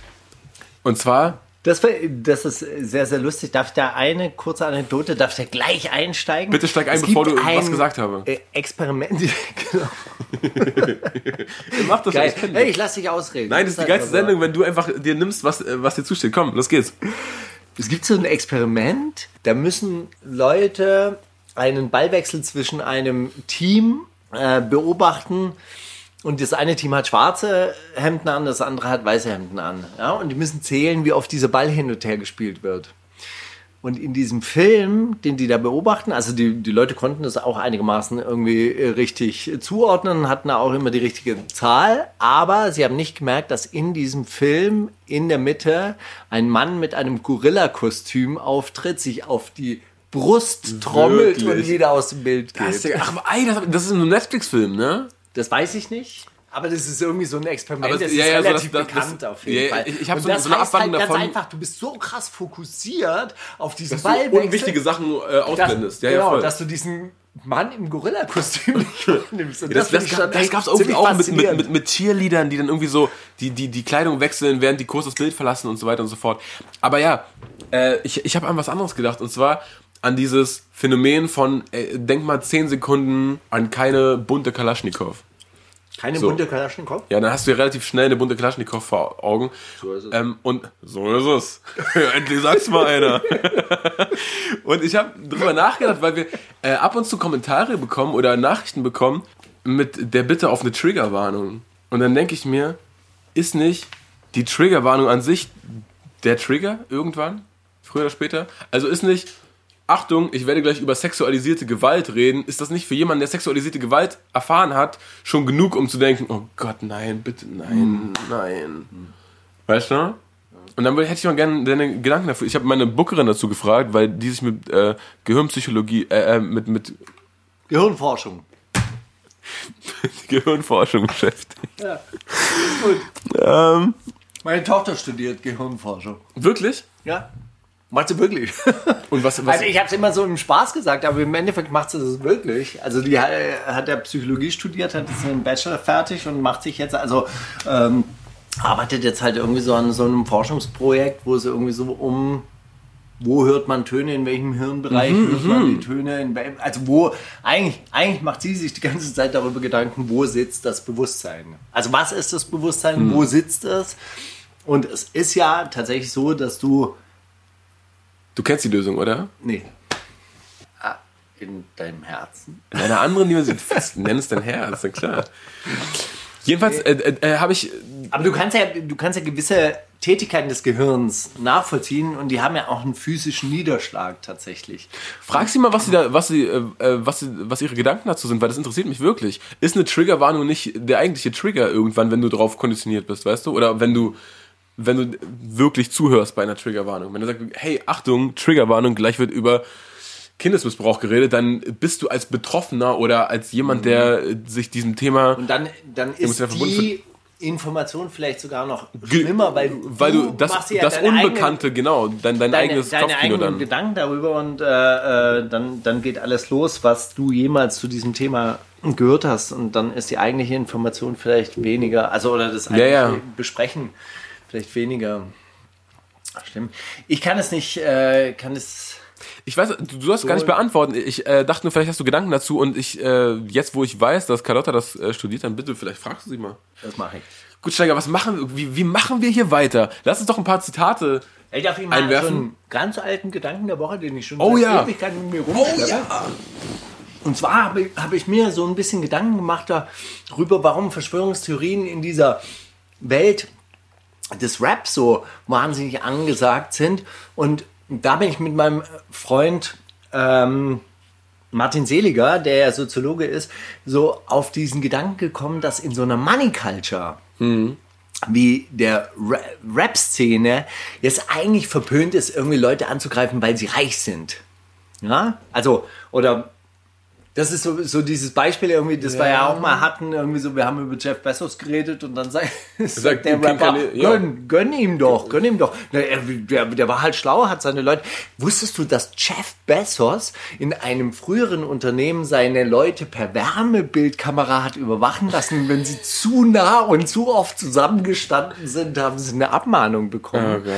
Und zwar, das, das ist sehr, sehr lustig. Darf ich da eine kurze Anekdote, darf ich da gleich einsteigen? Bitte steig ein, Es bevor du was gesagt habe. äh, Experiment. genau. mach das Geil. ich kenn Hey, dich. ich lass dich ausreden. Nein, das ist die geilste Sendung, wenn du einfach dir nimmst, was, äh, was dir zusteht. Komm, los geht's. Es gibt so ein Experiment, da müssen Leute einen Ballwechsel zwischen einem Team äh, beobachten und das eine Team hat schwarze Hemden an, das andere hat weiße Hemden an. Ja? Und die müssen zählen, wie oft dieser Ball hin und her gespielt wird. Und in diesem Film, den die da beobachten, also die, die Leute konnten das auch einigermaßen irgendwie äh, richtig zuordnen, hatten auch immer die richtige Zahl, aber sie haben nicht gemerkt, dass in diesem Film in der Mitte ein Mann mit einem Gorilla-Kostüm auftritt, sich auf die Brust trommelt und Wirklich? wieder aus dem Bild Das ist, geht. ja- ach, ey, das, das ist ein Netflix-Film, ne? Das weiß ich nicht. Aber das ist irgendwie so ein Experiment, das es- ja, ist ja, so relativ das- das- bekannt das- auf jeden ja, Fall. ich- ich hab Und so- das so eine heißt halt Abwandlung ganz davon- einfach, du bist so krass fokussiert auf diesen Dass du Ballwechsel. unwichtige Sachen äh, dass, ausblendest. Ja, ja, genau, voll. dass du diesen Mann im Gorilla-Kostüm nicht wahrnimmst. Und Das, das, das, das echt gab's irgendwie auch mit, mit, mit, mit Cheerleadern, die dann irgendwie so die, die, die Kleidung wechseln, während die Kurs das Bild verlassen und so weiter und so fort. Aber ja, äh, ich, ich habe an was anderes gedacht und zwar an dieses Phänomen von, äh, denk mal 10 Sekunden an keine bunte Kalaschnikow. Keine so. bunte Kalaschnikow? Ja, dann hast du ja relativ schnell eine bunte Kalaschnikow vor Augen. So ist es. Ähm, und so ist es. Endlich sagt's mal einer. und ich habe drüber nachgedacht, weil wir äh, ab und zu Kommentare bekommen oder Nachrichten bekommen mit der Bitte auf eine Triggerwarnung. Und dann denke ich mir, ist nicht die Triggerwarnung an sich der Trigger irgendwann? Früher oder später? Also ist nicht, Achtung, ich werde gleich über sexualisierte Gewalt reden. Ist das nicht für jemanden, der sexualisierte Gewalt erfahren hat, schon genug, um zu denken, oh Gott, nein, bitte, nein, nein. Weißt du? Und dann hätte ich mal gerne deine Gedanken dafür. Ich habe meine Bookerin dazu gefragt, weil die sich mit äh, Gehirnpsychologie, äh, äh, mit, mit Gehirnforschung. Gehirnforschung beschäftigt. Ist gut. Ähm, Meine Tochter studiert Gehirnforschung. wirklich? Ja. Macht sie wirklich. Und was, was Also ich habe es immer so im Spaß gesagt, aber im Endeffekt macht sie das wirklich. Also die hat, ja Psychologie studiert, hat jetzt einen Bachelor fertig und macht sich jetzt, also ähm, arbeitet jetzt halt irgendwie so an so einem Forschungsprojekt, wo es irgendwie so um wo hört man Töne, in welchem Hirnbereich hört man die Töne, in welchem, also wo, eigentlich, eigentlich macht sie sich die ganze Zeit darüber Gedanken, wo sitzt das Bewusstsein. Also was ist das Bewusstsein, wo sitzt es? Und es ist ja tatsächlich so, dass du du kennst die Lösung, oder? Nee. Ah, in deinem Herzen. In einer anderen Dimension. Nenn es dein Herz, na klar. Jedenfalls äh, äh, äh, habe ich. Aber du kannst ja, du kannst ja gewisse Tätigkeiten des Gehirns nachvollziehen und die haben ja auch einen physischen Niederschlag tatsächlich. Frag sie mal, was sie da, was sie, äh, äh, was, sie, was ihre Gedanken dazu sind, weil das interessiert mich wirklich. Ist eine Triggerwarnung nicht der eigentliche Trigger irgendwann, wenn du drauf konditioniert bist, weißt du? Oder wenn du, wenn du wirklich zuhörst bei einer Triggerwarnung. Wenn du sagst, hey, Achtung, Triggerwarnung, gleich wird über Kindesmissbrauch geredet, dann bist du als Betroffener oder als jemand, der äh, sich diesem Thema Und dann, dann ist ja die Information vielleicht sogar noch schlimmer, weil, weil du das, ja das deine eigenen- Unbekannte, genau, dein, dein deine, eigenes deine Kopfkino eigenen dann. Gedanken darüber und äh, äh, dann, dann geht alles los, was du jemals zu diesem Thema gehört hast und dann ist die eigentliche Information vielleicht weniger, also oder das eigentliche ja. Besprechen vielleicht weniger. Stimmt. Ich kann es nicht, äh, kann es. Ich weiß, du, du hast gar nicht beantworten. Ich äh, dachte nur, vielleicht hast du Gedanken dazu und ich, äh, jetzt wo ich weiß, dass Carlotta das äh, studiert, dann bitte, vielleicht fragst du sie mal. Das mache ich. Gut, Steiger, was machen, wie, wie machen wir hier weiter? Lass uns doch ein paar Zitate. Ich darf ich mal Einwerfen? so einen ganz alten Gedanken der Woche, den ich schon Oh ja. Ewigkeiten mit mir rumschleppe. Und zwar habe ich, habe ich mir so ein bisschen Gedanken gemacht darüber, warum Verschwörungstheorien in dieser Welt des Raps so wahnsinnig angesagt sind. Und da bin ich mit meinem Freund ähm, Martin Seliger, der ja Soziologe ist, so auf diesen Gedanken gekommen, dass in so einer Money Culture wie der Ra- Rap-Szene jetzt eigentlich verpönt ist, irgendwie Leute anzugreifen, weil sie reich sind. Ja, also, oder das ist so, so dieses Beispiel irgendwie, das wir ja auch mal hatten, irgendwie so, wir haben über Jeff Bezos geredet und dann sagt, sagt der Rapper, Khaled, ja. gönn, gönn ihm doch, gönn ihm doch. Na, er- Der, der war halt schlau, hat seine Leute. Wusstest du, dass Jeff Bezos in einem früheren Unternehmen seine Leute per Wärmebildkamera hat überwachen lassen? Wenn sie zu nah und zu oft zusammengestanden sind, haben sie eine Abmahnung bekommen. Oh.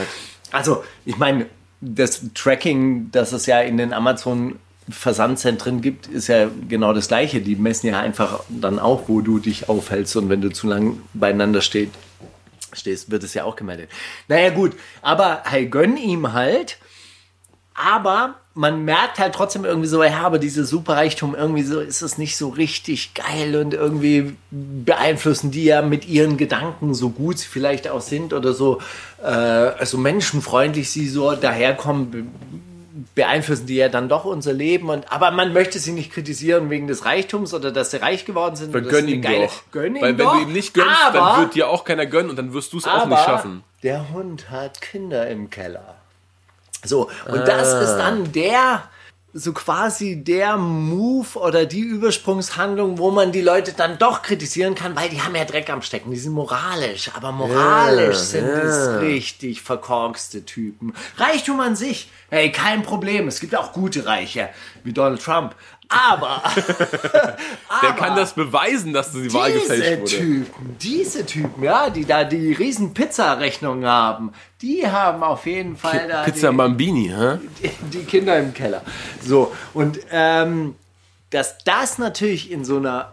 Also, ich meine, das Tracking, das es ja in den Amazon Versandzentren gibt, ist ja genau das gleiche. Die messen ja einfach dann auch, wo du dich aufhältst und wenn du zu lang beieinander steht, stehst, wird es ja auch gemeldet. Naja gut, aber hey, gönn ihm halt. Aber man merkt halt trotzdem irgendwie so, ja, aber diese Superreichtum, irgendwie so ist es nicht so richtig geil und irgendwie beeinflussen die ja mit ihren Gedanken, so gut sie vielleicht auch sind oder so, äh, also menschenfreundlich sie so daherkommen, beeinflussen die ja dann doch unser Leben und aber man möchte sie nicht kritisieren wegen des Reichtums oder dass sie reich geworden sind. Weil oder gönn dass sie ihm geile- doch. Gönn ihm Weil wenn doch, du ihm nicht gönnst, aber, dann wird dir auch keiner gönnen und dann wirst du es auch nicht schaffen. Der Hund hat Kinder im Keller. So, und das ist dann der, so quasi der Move oder die Übersprungshandlung, wo man die Leute dann doch kritisieren kann, weil die haben ja Dreck am Stecken. Die sind moralisch, aber moralisch sind es richtig verkorkste Typen. Reichtum an sich, hey, kein Problem. Es gibt auch gute Reiche, wie Donald Trump. Aber, Der kann das beweisen, dass die Wahl gefälscht diese wurde. Typen, diese Typen, ja, die da die riesen Pizza-Rechnungen haben, die haben auf jeden Fall da Pizza die, Mambini, hä? die Kinder im Keller. So, und ähm, dass das natürlich in so einer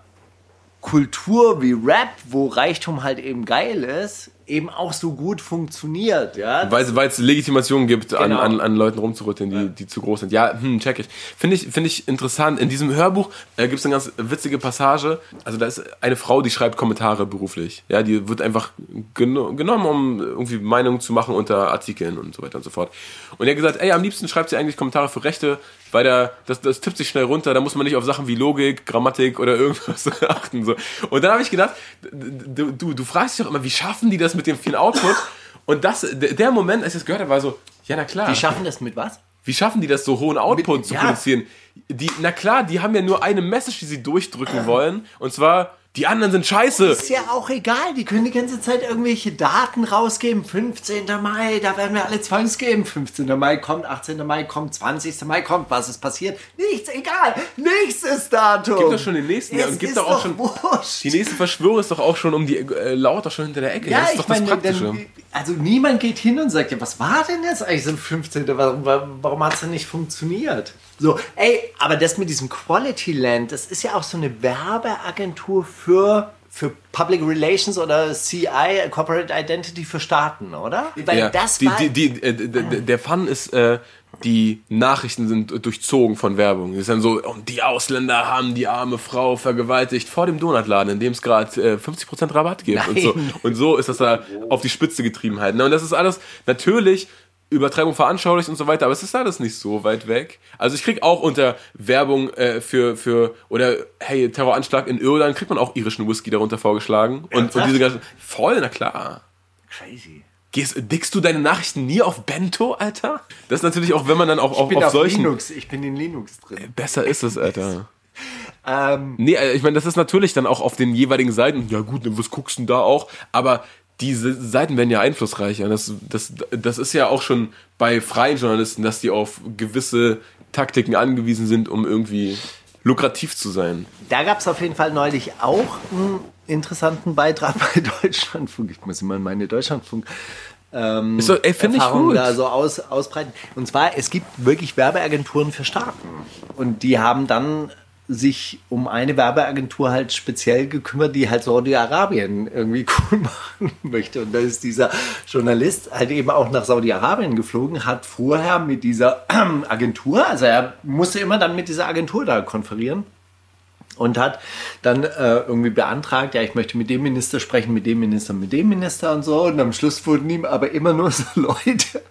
Kultur wie Rap, wo Reichtum halt eben geil ist, eben auch so gut funktioniert, ja. Weil es Legitimation gibt, an, Genau. an, an Leuten rumzurütteln, die, die zu groß sind. Ja, hm, check ich. Finde ich, finde ich interessant. In diesem Hörbuch äh, gibt es eine ganz witzige Passage. Also da ist eine Frau, die schreibt Kommentare beruflich. Ja, die wird einfach geno genommen, um irgendwie Meinungen zu machen unter Artikeln und so weiter und so fort. Und er hat gesagt, ey, am liebsten schreibt sie eigentlich Kommentare für Rechte, weil da, das, das tippt sich schnell runter, da muss man nicht auf Sachen wie Logik, Grammatik oder irgendwas achten. So. Und dann habe ich gedacht, du, du, du fragst dich doch immer, wie schaffen die das mit dem vielen Output? Und das, der der Moment, als ich das gehört habe, war so, ja, na klar. Die schaffen das mit was? Wie schaffen die das, so hohen Output Mit- zu ja. produzieren? Die, na klar, die haben ja nur eine Message, die sie durchdrücken wollen. Und zwar, die anderen sind scheiße. Ist ja auch egal, die können die ganze Zeit irgendwelche Daten rausgeben. 15. Mai, da werden wir alle zwangsgeben. 15. Mai kommt, 18. Mai kommt, 20. Mai kommt, was ist passiert? Nichts, egal. Nächstes Datum. Gibt doch schon den nächsten. Es und gibt ist doch auch schon. wurscht. Die nächste Verschwörung ist doch auch schon um die, äh, laut doch schon hinter der Ecke. Ja, das ist ich doch das meine, Praktische. dann, also niemand geht hin und sagt, ja, was war denn jetzt eigentlich so ein 15. Warum, warum, warum hat es denn nicht funktioniert? So, ey, aber das mit diesem Quality Land, das ist ja auch so eine Werbeagentur für, für Public Relations oder CI, Corporate Identity für Staaten, oder? Weil ja, das die, war, die, die, äh, d- der Fun ist, äh, die Nachrichten sind durchzogen von Werbung. Es ist dann so, und die Ausländer haben die arme Frau vergewaltigt vor dem Donutladen, in dem es gerade äh, 50% Rabatt gibt und so. Und so ist das da auf die Spitze getrieben halt. Ne? Und das ist alles natürlich Übertreibung veranschaulicht und so weiter, aber es ist alles nicht so weit weg. Also ich krieg auch unter Werbung äh, für, für, oder hey, Terroranschlag in Irland, kriegt man auch irischen Whisky darunter vorgeschlagen. Und, und diese ganzen, voll, na klar. Crazy. Gehst, dickst du deine Nachrichten nie auf Bento, Alter? Das ist natürlich auch, wenn man dann auch Ich auf, bin auf auf solchen. Linux, ich bin in Linux drin. Besser ist es, Alter. Ähm, Nee, äh, ich meine, das ist natürlich dann auch auf den jeweiligen Seiten. Ja gut, was guckst du denn da auch? Aber diese Seiten werden ja einflussreicher. Das, das, das ist ja auch schon bei freien Journalisten, dass die auf gewisse Taktiken angewiesen sind, um irgendwie lukrativ zu sein. Da gab es auf jeden Fall neulich auch einen interessanten Beitrag bei Deutschlandfunk. Ich muss immer meine Deutschlandfunk. Ähm, Ist doch- ey, find ich gut. da so aus, ausbreiten. Und zwar, es gibt wirklich Werbeagenturen für Staaten. Und die haben dann sich um eine Werbeagentur halt speziell gekümmert, die halt Saudi-Arabien irgendwie cool machen möchte. Und da ist dieser Journalist halt eben auch nach Saudi-Arabien geflogen, hat vorher mit dieser Agentur, also er musste immer dann mit dieser Agentur da konferieren und hat dann äh, irgendwie beantragt, ja, ich möchte mit dem Minister sprechen, mit dem Minister, mit dem Minister und so. Und am Schluss wurden ihm aber immer nur so Leute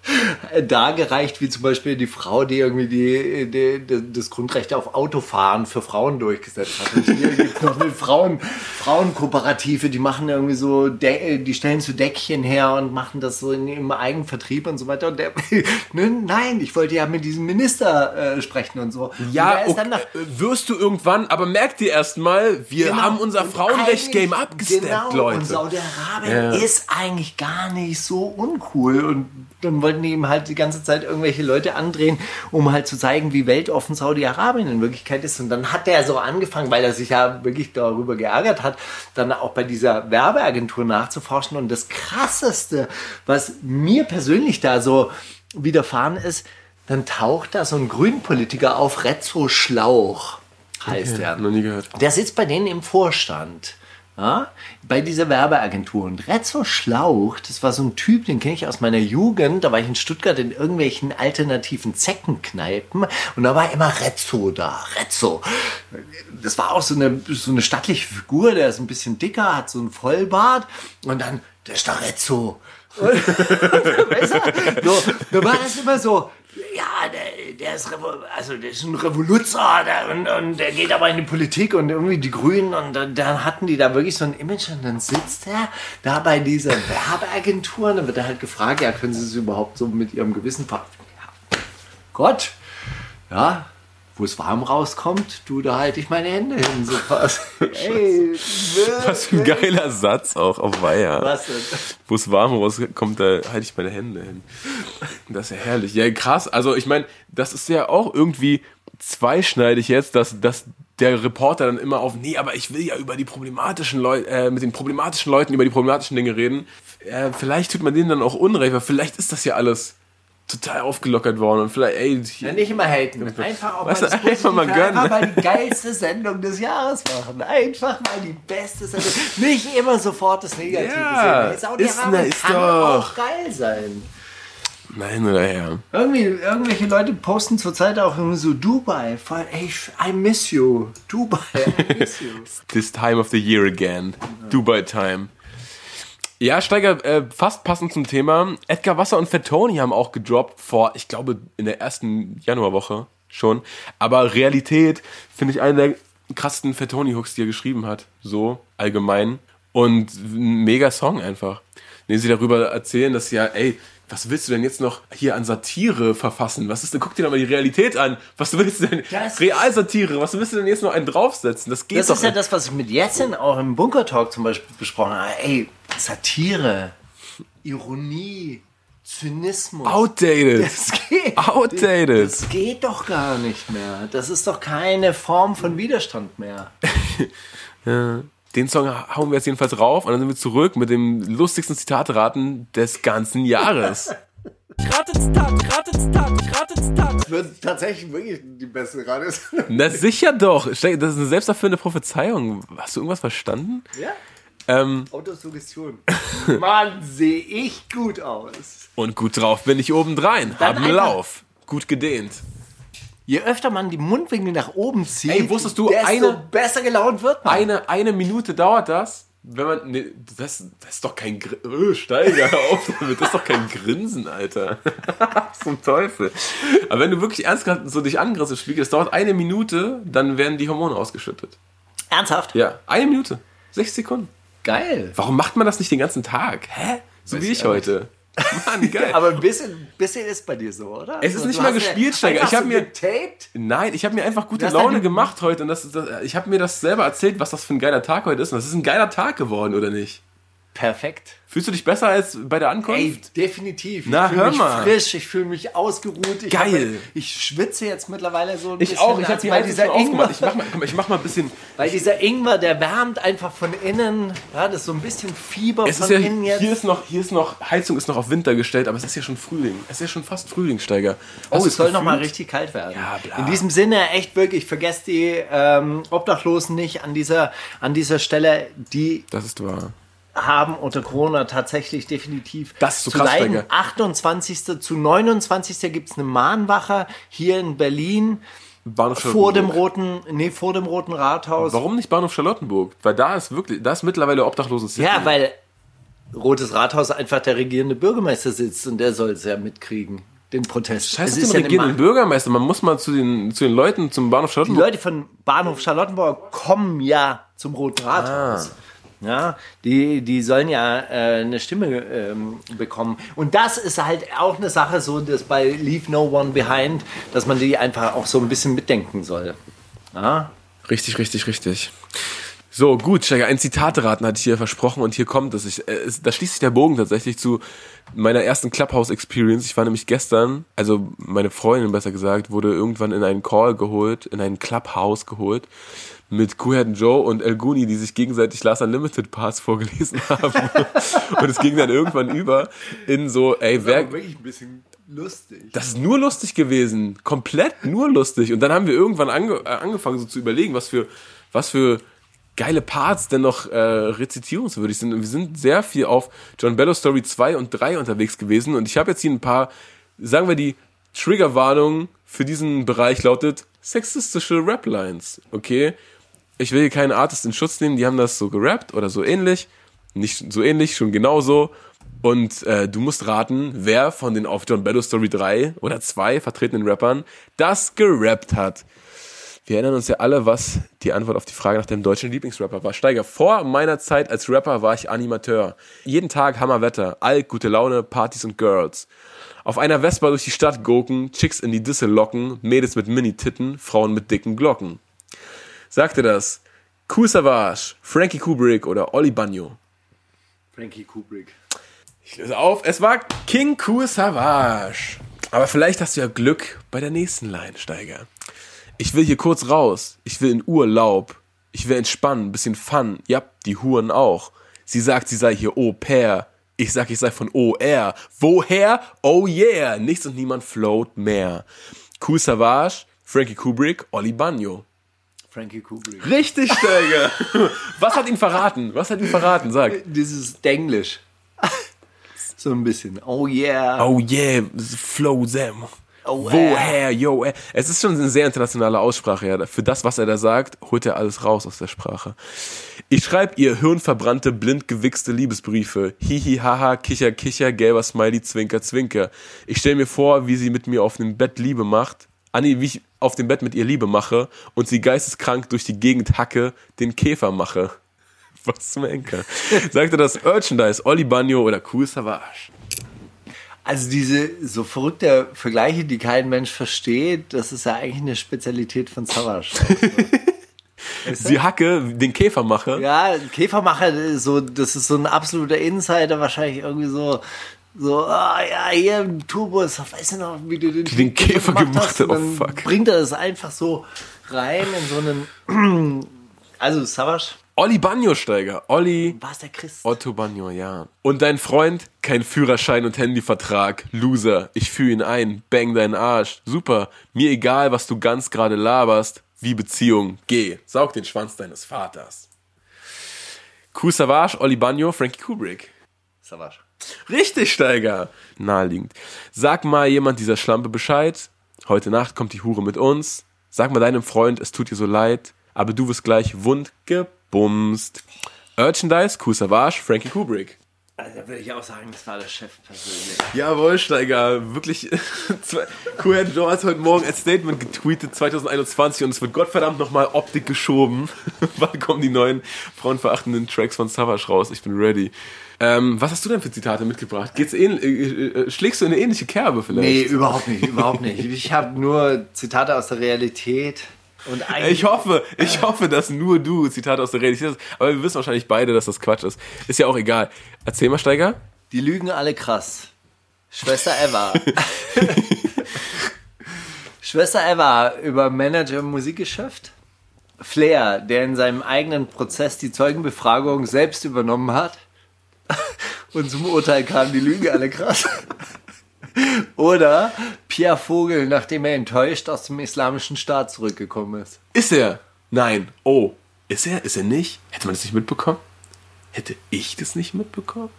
äh, dargereicht, wie zum Beispiel die Frau, die irgendwie die, die, die, das Grundrecht auf Autofahren für Frauen durchgesetzt hat. Und hier gibt noch eine Frauen, Frauenkooperative, die machen irgendwie so, die stellen so Deckchen her und machen das so in, im Eigenvertrieb und so weiter. Und der, ne, nein, ich wollte ja mit diesem Minister äh, sprechen und so. und Ja, ist okay, nach, äh, wirst du irgendwann, aber merk dir erstmal, wir Genau. haben unser Frauenrecht-Game eigentlich- abgesteppt, genau, Leute. Und Saudi-Arabien Ja. ist eigentlich gar nicht so uncool. Und dann wollten die ihm halt die ganze Zeit irgendwelche Leute andrehen, um halt zu zeigen, wie weltoffen Saudi-Arabien in Wirklichkeit ist. Und dann hat der so angefangen, weil er sich ja wirklich darüber geärgert hat, dann auch bei dieser Werbeagentur nachzuforschen. Und das Krasseste, was mir persönlich da so widerfahren ist, dann taucht da so ein Grünpolitiker auf, Rezzo Schlauch heißt er. Noch nie gehört. Der sitzt bei denen im Vorstand. Ja, bei dieser Werbeagentur. Und Rezzo Schlauch, das war so ein Typ, den kenne ich aus meiner Jugend. Da war ich in Stuttgart in irgendwelchen alternativen Zeckenkneipen. Und da war immer Rezzo da. Rezzo. Das war auch so eine, so eine stattliche Figur. Der ist ein bisschen dicker, hat so einen Vollbart. Und dann, der ist der Rezzo. Und, weißt du, so, da war das immer so, ja, der, der ist Revo also der ist ein Revoluzer der, und, und der geht aber in die Politik und irgendwie die Grünen und dann, dann hatten die da wirklich so ein Image und dann sitzt er da bei dieser Werbeagentur und dann wird er halt gefragt, ja, können Sie es überhaupt so mit Ihrem Gewissen ver... Ja. Gott, ja, wo es warm rauskommt, du, da halte ich meine Hände hin. So was. Ey, Was für ein geiler Satz auch auf Weiher. Was denn? Wo es warm rauskommt, da halte ich meine Hände hin. Das ist ja herrlich. Ja, krass. Also ich meine, das ist ja auch irgendwie zweischneidig jetzt, dass, dass der Reporter dann immer auf, nee, aber ich will ja über die problematischen Leute, äh, mit den problematischen Leuten über die problematischen Dinge reden. Äh, vielleicht tut man denen dann auch Unrecht, weil vielleicht ist das ja alles total aufgelockert worden und vielleicht, ey, Ja, nicht immer haten. Einfach auch mal, das einfach mal gönnen. Einfach mal die geilste Sendung des Jahres machen. Einfach mal die beste Sendung. Nicht immer sofort das Negative Ja, sehen. Saudi-Arabien ist- ist kann doch. auch geil sein. nein oder her. Irgendwie, irgendwelche Leute posten zurzeit auch irgendwie so Dubai. Voll, ey, I miss you. Dubai, I miss you. This time of the year again. Dubai time. Ja, Steiger, äh, fast passend zum Thema. Edgar Wasser und Fettoni haben auch gedroppt vor, ich glaube, in der ersten Januarwoche schon. Aber Realität finde ich einen der krassesten Fettoni-Hooks, die er geschrieben hat. So, allgemein. Und ein mega Song einfach. Den sie darüber erzählen, dass ja, ey, was willst du denn jetzt noch hier an Satire verfassen? Was ist denn, guck dir doch mal die Realität an. Was willst du denn? Das- Realsatire, was willst du denn jetzt noch einen draufsetzen? Das geht Das doch ist ja das, was ich mit Jessen auch im Bunker Talk zum Beispiel besprochen habe. Ey, Satire, Ironie, Zynismus. Outdated. Das geht. Outdated. Das geht doch gar nicht mehr. Das ist doch keine Form von Widerstand mehr. Den Song hauen wir jetzt jedenfalls rauf und dann sind wir zurück mit dem lustigsten Zitatraten des ganzen Jahres. Das wird tatsächlich wirklich die beste gerade. Na sicher doch. Das ist eine selbsterfüllende Prophezeiung. Hast du irgendwas verstanden? Ja? Ähm, Autosuggestion. Mann, sehe ich gut aus. und gut drauf bin ich obendrein. Dann Haben Lauf. gut gedehnt. Je öfter man die Mundwinkel nach oben zieht, Ey, wusstest du, desto eine- besser gelaunt wird man. Eine, eine Minute dauert das, wenn man. Nee, das, das ist doch kein Gr öh, Steiger, hör auf damit. Das ist doch kein Grinsen, Alter. Zum Teufel. Aber wenn du wirklich ernsthaft so dich angriffst Spiegel, das dauert eine Minute, dann werden die Hormone ausgeschüttet. Ernsthaft? Ja, eine Minute. Sechs Sekunden. Geil. Warum macht man das nicht den ganzen Tag? Hä? So wie ich heute. Mann, geil. Aber ein bisschen, bisschen ist bei dir so, oder? Es ist So, nicht mal gespielt, Steiger. Ich hab so mir- getaped. Nein, ich habe mir einfach gute Das Laune gemacht heute und das, das, ich habe mir das selber erzählt, was das für ein geiler Tag heute ist. Und das ist ein geiler Tag geworden, oder nicht? Perfekt. Fühlst du dich besser als bei der Ankunft? Ey, definitiv. Na, ich fühle hör mich mal. frisch, ich fühle mich ausgeruht. Ich Geil. Hab, ich schwitze jetzt mittlerweile so ein Ich bisschen. auch, ich habe dieser. Ingwer, Ich mach, mal, mal, ich mach mal ein bisschen. weil dieser Ingwer, der wärmt einfach von innen. Ja, das ist so ein bisschen Fieber Es von ist ja, innen jetzt. hier ist noch, hier ist noch, Heizung ist noch auf Winter gestellt, aber es ist ja schon Frühling. Es ist ja schon fast Frühlingssteiger. Oh, es soll noch mal richtig kalt werden. Ja, bla. In diesem Sinne, echt wirklich, vergesst die ähm, Obdachlosen nicht an dieser, an dieser Stelle, die Das ist wahr. Haben unter Corona tatsächlich definitiv Das ist zu krass, leiden. Digga. 28. zu 29. gibt es eine Mahnwache hier in Berlin Bahnhof vor dem roten, nee, vor dem roten Rathaus. Warum nicht Bahnhof Charlottenburg? Weil da ist wirklich, da ist mittlerweile obdachlosen City. Ja, weil Rotes Rathaus einfach der regierende Bürgermeister sitzt und der soll es ja mitkriegen, den Protest. Scheiße, Es den ja regierenden Bürgermeister. Man muss mal zu den, zu den Leuten zum Bahnhof Die Charlottenburg. Leute von Bahnhof Charlottenburg kommen ja zum Roten Rathaus. Ah. Ja, die, die sollen ja äh, eine Stimme ähm, bekommen. Und das ist halt auch eine Sache, so dass bei Leave No One Behind, dass man die einfach auch so ein bisschen mitdenken soll. Ja? Richtig, richtig, richtig. So, gut, Steiger, ein Zitate-Raten hatte ich hier versprochen und hier kommt es. Ich, äh. Da schließt sich der Bogen tatsächlich zu meiner ersten Clubhouse-Experience. Ich war nämlich gestern, also meine Freundin besser gesagt, wurde irgendwann in einen Call geholt, in einen Clubhouse geholt mit Kuhhead Joe und El Guni, die sich gegenseitig Last Unlimited Parts vorgelesen haben. und es ging dann irgendwann über in so, ey, wer, wirklich ein bisschen lustig. das ist nur lustig gewesen. Komplett nur lustig. Und dann haben wir irgendwann ange äh, angefangen so zu überlegen, was für, was für geile Parts denn noch äh, rezitierungswürdig sind. Und wir sind sehr viel auf John Bello Story 2 und 3 unterwegs gewesen. Und ich habe jetzt hier ein paar, sagen wir die Triggerwarnung für diesen Bereich lautet sexistische Rap-Lines. Okay? Ich will keinen Artist in Schutz nehmen, die haben das so gerappt oder so ähnlich. Nicht so ähnlich, schon genauso. Und äh, du musst raten, wer von den auf John Bello Story 3 oder 2 vertretenen Rappern das gerappt hat. Wir erinnern uns ja alle, was die Antwort auf die Frage nach dem deutschen Lieblingsrapper war. Steiger, vor meiner Zeit als Rapper war ich Animateur. Jeden Tag Hammerwetter, Alk, gute Laune, Partys und Girls. Auf einer Vespa durch die Stadt goken, Chicks in die Disse locken, Mädels mit Mini-Titten, Frauen mit dicken Glocken. Sagte das Cool Savage, Frankie Kubrick oder Olli Bagno? Frankie Kubrick. Ich löse auf, es war King Cool Savage. Aber vielleicht hast du ja Glück bei der nächsten Line, Steiger. Ich will hier kurz raus. Ich will in Urlaub. Ich will entspannen, bisschen Fun. Ja, die Huren auch. Sie sagt, sie sei hier Au pair. Ich sag, ich sei von OR. Woher? Oh yeah. Nichts und niemand float mehr. Cool Savage, Frankie Kubrick, Olli Bagno. Frankie Kubrick. Richtig, Steiger. Was hat ihn verraten? Was hat ihn verraten? Sag. Dieses Denglisch. so ein bisschen. Oh yeah. Oh yeah, flow them. Oh, Woher, yo, äh. Es ist schon eine sehr internationale Aussprache, ja. Für das, was er da sagt, holt er alles raus aus der Sprache. Ich schreib ihr hirnverbrannte, blind gewichste Liebesbriefe. Hihi, haha, kicher, kicher, gelber Smiley, zwinker, zwinker. Ich stell mir vor, wie sie mit mir auf dem Bett Liebe macht. Anni, wie ich auf dem Bett mit ihr Liebe mache und sie geisteskrank durch die Gegend hacke, den Käfer mache. Was zum Henker. Sagte das Merchandise, Olli Bagno oder Cool Savage. Also diese so verrückte Vergleiche, die kein Mensch versteht, das ist ja eigentlich eine Spezialität von Savage. Sie hacke, den Käfer mache. ja, Käfermacher, so, das ist so ein absoluter Insider, wahrscheinlich irgendwie so, so, ah ja, hier im Turbus, weißt du noch, wie du den, Den Käfer gemacht hast, und oh, fuck. bringt er das einfach so rein in so einen, also Savage, Olli Bagno-Steiger. Olli war es der Christ? Otto Bagno, ja. Und dein Freund? Kein Führerschein und Handyvertrag. Loser. Ich führe ihn ein. Bang deinen Arsch. Super. Mir egal, was du ganz gerade laberst. Wie Beziehung. Geh. Saug den Schwanz deines Vaters. Cool Savage, Olli Bagno, Frankie Kubrick. Savage. Richtig, Steiger. Naheliegend. Sag mal jemand dieser Schlampe Bescheid. Heute Nacht kommt die Hure mit uns. Sag mal deinem Freund, es tut dir so leid, aber du wirst gleich wund gebumst. Merchandise, Cool Savage, Frankie Kubrick. Also, da würde ich auch sagen, das war der Chef persönlich. Jawohl, Steiger, wirklich. Cool, du hast heute Morgen als Statement getweetet 2021 und es wird Gottverdammt nochmal Optik geschoben. Wann kommen die neuen frauenverachtenden Tracks von Savage raus? Ich bin ready. Ähm, was hast du denn für Zitate mitgebracht? Geht's ähn äh, äh, schlägst du in eine ähnliche Kerbe vielleicht? Nee, überhaupt nicht, überhaupt nicht. Ich habe nur Zitate aus der Realität. Und eigentlich Ich hoffe, ich hoffe, dass nur du Zitate aus der Realität hast. Aber wir wissen wahrscheinlich beide, dass das Quatsch ist. Ist ja auch egal. Erzähl mal, Steiger. Die lügen alle krass. Schwester Eva. Schwester Eva über Manager im Musikgeschäft. Flair, der in seinem eigenen Prozess die Zeugenbefragung selbst übernommen hat. Und zum Urteil kam, die lügen alle krass. Oder Pierre Vogel, nachdem er enttäuscht aus dem islamischen Staat zurückgekommen ist. Ist er? Nein. Oh. Ist er? Ist er nicht? Hätte man das nicht mitbekommen? Hätte ich das nicht mitbekommen?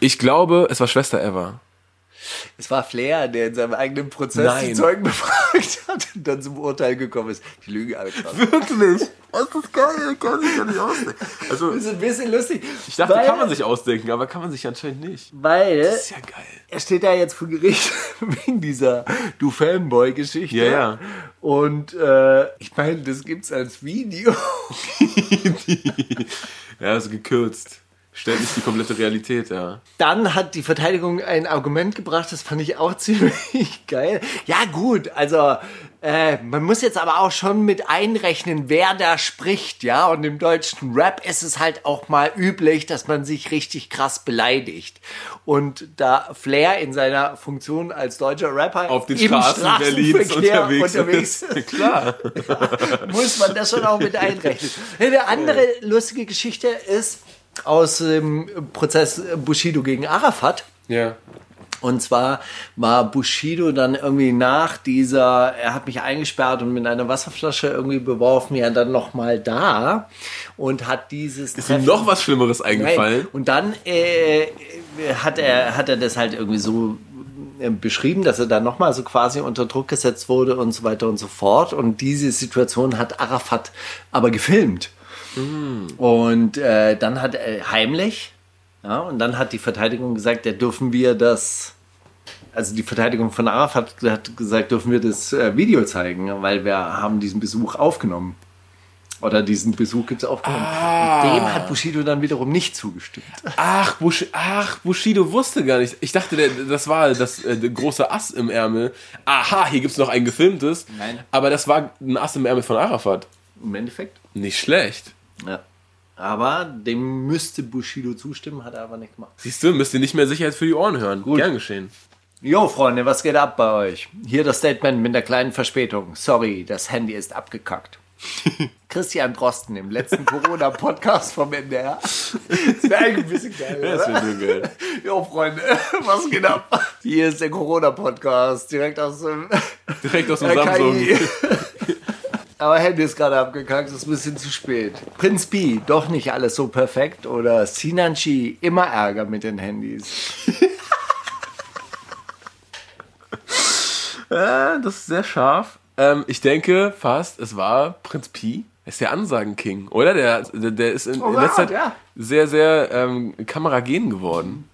Ich glaube, es war Schwester Eva. Es war Flair, der in seinem eigenen Prozess Nein. die Zeugen befragt hat und dann zum Urteil gekommen ist. Die alle krass. Wirklich? Das ist geil. Kann ich ja nicht ausdenken. Also, Das ist ein bisschen lustig. ich dachte, weil, kann man sich ausdenken, aber kann man sich anscheinend nicht. Weil Das ist ja geil. er steht da jetzt vor Gericht wegen dieser Du Fanboy-Geschichte. Ja, ja. Und äh, ich meine, das gibt's als Video. Ja, also gekürzt. Stellt nicht die komplette Realität, ja. Dann hat die Verteidigung ein Argument gebracht, das fand ich auch ziemlich geil. Ja, gut, also äh, man muss jetzt aber auch schon mit einrechnen, wer da spricht, ja. Und im deutschen Rap ist es halt auch mal üblich, dass man sich richtig krass beleidigt. Und da Flair in seiner Funktion als deutscher Rapper Auf den Straßen Berlins unterwegs, unterwegs ist. Klar. muss man das schon auch mit einrechnen. Eine andere lustige Geschichte ist aus dem Prozess Bushido gegen Arafat. Ja. Und zwar war Bushido dann irgendwie nach dieser, er hat mich eingesperrt und mit einer Wasserflasche irgendwie beworfen, ja dann nochmal da und hat dieses Ist ihm noch was Schlimmeres eingefallen? Nein. Und dann äh, hat, er, hat er das halt irgendwie so äh, beschrieben, dass er dann nochmal so quasi unter Druck gesetzt wurde und so weiter und so fort. Und diese Situation hat Arafat aber gefilmt. Und äh, dann hat er heimlich, ja, und dann hat die Verteidigung gesagt, ja, dürfen wir das, also die Verteidigung von Arafat hat gesagt, dürfen wir das äh, Video zeigen, weil wir haben diesen Besuch aufgenommen. Oder diesen Besuch gibt es aufgenommen. Und dem hat Bushido dann wiederum nicht zugestimmt. Ach, Bush, ach, Bushido wusste gar nicht. Ich dachte, der, das war das äh, der große Ass im Ärmel. Aha, hier gibt's noch ein gefilmtes. Nein. Aber das war ein Ass im Ärmel von Arafat. Im Endeffekt. Nicht schlecht. Ja. Aber dem müsste Bushido zustimmen, hat er aber nicht gemacht. Siehst du, müsst ihr nicht mehr Sicherheit für die Ohren hören. Gern geschehen. Jo, Freunde, was geht ab bei euch? Hier das Statement mit der kleinen Verspätung. Sorry, das Handy ist abgekackt. Christian Drosten im letzten Corona-Podcast vom NDR. Das wäre eigentlich ein bisschen geil, Das oder? wäre nur geil. Jo, Freunde, was geht ab? Hier ist der Corona-Podcast, direkt aus dem Direkt aus dem. Samsung. Aber Handy ist gerade abgekackt, ist ein bisschen zu spät. Prinz B, doch nicht alles so perfekt. Oder Sinanchi, immer Ärger mit den Handys. Ja, das ist sehr scharf. Ähm, ich denke fast, es war Prinz Pi. Er ist der Ansagen-King, oder? Der, der, der ist in, Oh, in letzter Zeit ja. sehr, sehr ähm, kameragen geworden.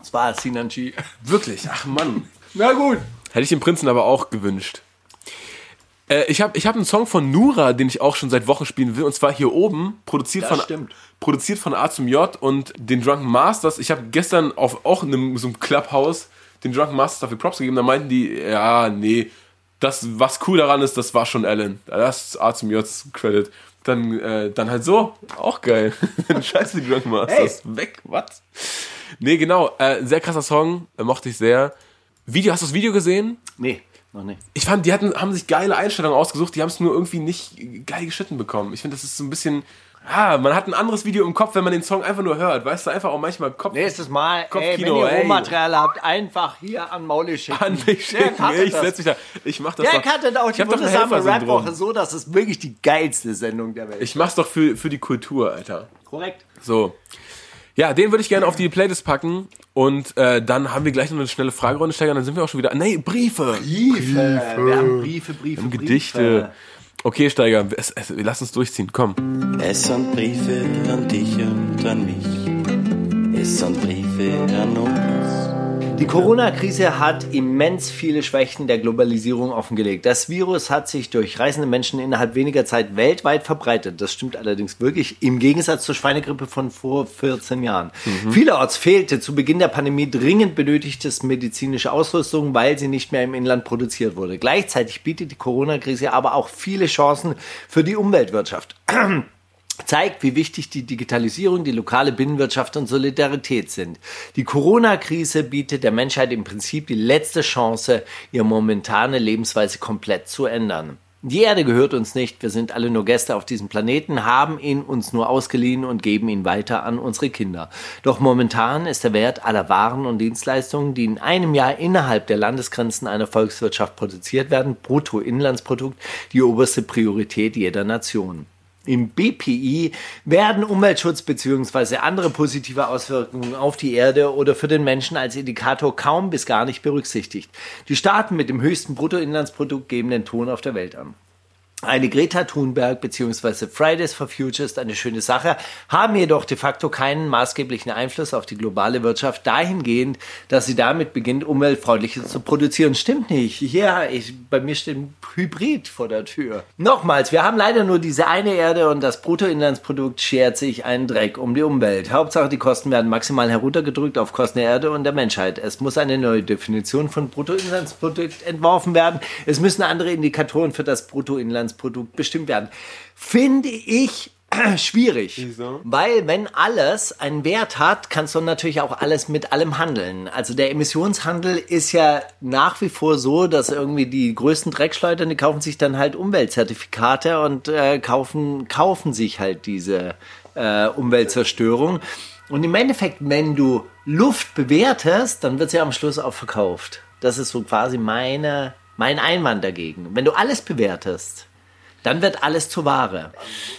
Das war Sinanchi. Wirklich, ach Mann. Na gut. Hätte ich dem Prinzen aber auch gewünscht. Äh, ich habe ich hab einen Song von Nura, den ich auch schon seit Wochen spielen will, und zwar hier oben, produziert, Das von, stimmt. produziert von A zum J und den Drunken Masters. Ich habe gestern auf auch in einem, so einem Clubhouse den Drunken Masters dafür Props gegeben. Da meinten die, ja, nee, das, was cool daran ist, das war schon Alan. Das ist A zum J's Credit. Dann, äh, dann halt so, auch geil. Scheiße, die Drunken Masters. Weg, was? Nee, genau, äh, sehr krasser Song, äh, mochte ich sehr. Video, hast du das Video gesehen? Nee, noch nicht. Ich fand, die hatten, haben sich geile Einstellungen ausgesucht, die haben es nur irgendwie nicht geil geschnitten bekommen. Ich finde, das ist so ein bisschen. Ah, man hat ein anderes Video im Kopf, wenn man den Song einfach nur hört. Weißt du, einfach auch manchmal Kopf. Nächstes Mal, ey, wenn Kopfkino, ihr. Rohmaterial habt, einfach hier an Mauli schicken. An mich schicken. Ich das. setz mich da. Ich mach das Der doch. cuttet auch die wundersame. Rap-Woche so, dass es wirklich die geilste Sendung der Welt Ich mach's doch für, für die Kultur, Alter. Korrekt. So. Ja, den würde ich gerne auf die Playlist packen. Und äh, dann haben wir gleich noch eine schnelle Fragerunde steigern. Dann sind wir auch schon wieder. Nee, Briefe. Briefe. Wir haben Briefe, Briefe, Und Briefe. Gedichte. Okay, Steiger, es, es, lass uns durchziehen. Komm. Es sind Briefe an dich und an mich. Es sind Briefe an uns. Die Corona-Krise hat immens viele Schwächen der Globalisierung offengelegt. Das Virus hat sich durch reisende Menschen innerhalb weniger Zeit weltweit verbreitet. Das stimmt allerdings wirklich im Gegensatz zur Schweinegrippe von vor 14 Jahren. Vielerorts fehlte zu Beginn der Pandemie dringend benötigtes medizinische Ausrüstung, weil sie nicht mehr im Inland produziert wurde. Gleichzeitig bietet die Corona-Krise aber auch viele Chancen für die Umweltwirtschaft zeigt, wie wichtig die Digitalisierung, die lokale Binnenwirtschaft und Solidarität sind. Die Corona-Krise bietet der Menschheit im Prinzip die letzte Chance, ihre momentane Lebensweise komplett zu ändern. Die Erde gehört uns nicht, wir sind alle nur Gäste auf diesem Planeten, haben ihn uns nur ausgeliehen und geben ihn weiter an unsere Kinder. Doch momentan ist der Wert aller Waren und Dienstleistungen, die in einem Jahr innerhalb der Landesgrenzen einer Volkswirtschaft produziert werden, Bruttoinlandsprodukt, die oberste Priorität jeder Nation. Im BPI werden Umweltschutz bzw. andere positive Auswirkungen auf die Erde oder für den Menschen als Indikator kaum bis gar nicht berücksichtigt. Die Staaten mit dem höchsten Bruttoinlandsprodukt geben den Ton auf der Welt an. Eine Greta Thunberg bzw. Fridays for Future ist eine schöne Sache, haben jedoch de facto keinen maßgeblichen Einfluss auf die globale Wirtschaft dahingehend, dass sie damit beginnt, umweltfreundliches zu produzieren. Stimmt nicht. Ja, ich, bei mir steht ein Hybrid vor der Tür. Nochmals, wir haben leider nur diese eine Erde und das Bruttoinlandsprodukt schert sich einen Dreck um die Umwelt. Hauptsache, die Kosten werden maximal heruntergedrückt auf Kosten der Erde und der Menschheit. Es muss eine neue Definition von Bruttoinlandsprodukt entworfen werden. Es müssen andere Indikatoren für das Bruttoinlandsprodukt bestimmt werden. Finde ich schwierig, weil wenn alles einen Wert hat, kannst du natürlich auch alles mit allem handeln. Also der Emissionshandel ist ja nach wie vor so, dass irgendwie die größten Dreckschleudern, die kaufen sich dann halt Umweltzertifikate und äh, kaufen, kaufen sich halt diese äh, Umweltzerstörung. Und im Endeffekt, wenn du Luft bewertest, dann wird sie am Schluss auch verkauft. Das ist so quasi meine, mein Einwand dagegen. Wenn du alles bewertest, dann wird alles zur Ware.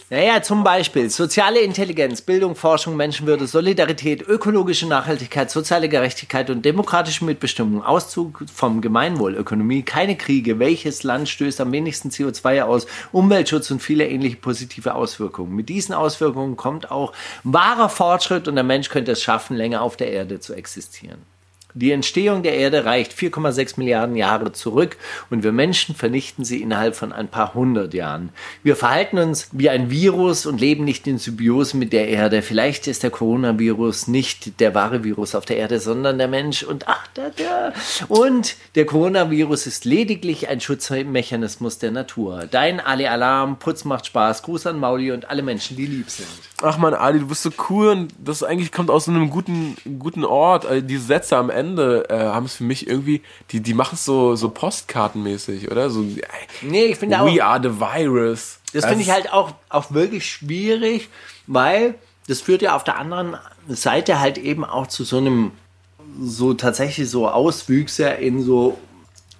Naja, zum Beispiel soziale Intelligenz, Bildung, Forschung, Menschenwürde, Solidarität, ökologische Nachhaltigkeit, soziale Gerechtigkeit und demokratische Mitbestimmung, Auszug vom Gemeinwohl, Ökonomie, keine Kriege, welches Land stößt am wenigsten CO2 aus, Umweltschutz und viele ähnliche positive Auswirkungen. Mit diesen Auswirkungen kommt auch wahrer Fortschritt und der Mensch könnte es schaffen, länger auf der Erde zu existieren. Die Entstehung der Erde reicht 4,6 Milliarden Jahre zurück und wir Menschen vernichten sie innerhalb von ein paar hundert Jahren. Wir verhalten uns wie ein Virus und leben nicht in Symbiose mit der Erde. Vielleicht ist der Coronavirus nicht der wahre Virus auf der Erde, sondern der Mensch und ach, da, da. Und der Coronavirus ist lediglich ein Schutzmechanismus der Natur. Dein Ali Alarm, Putz macht Spaß, Gruß an Mauli und alle Menschen, die lieb sind. Ach man, Ali, du bist so cool und das eigentlich kommt aus einem guten, guten Ort. Also die Sätze am Ende äh, haben es für mich irgendwie, die, die machen es so, so postkartenmäßig, oder? So, Nee, ich finde auch. We are the virus. Das finde ich halt auch, auch wirklich schwierig, weil das führt ja auf der anderen Seite halt eben auch zu so einem, so tatsächlich so Auswüchse in so,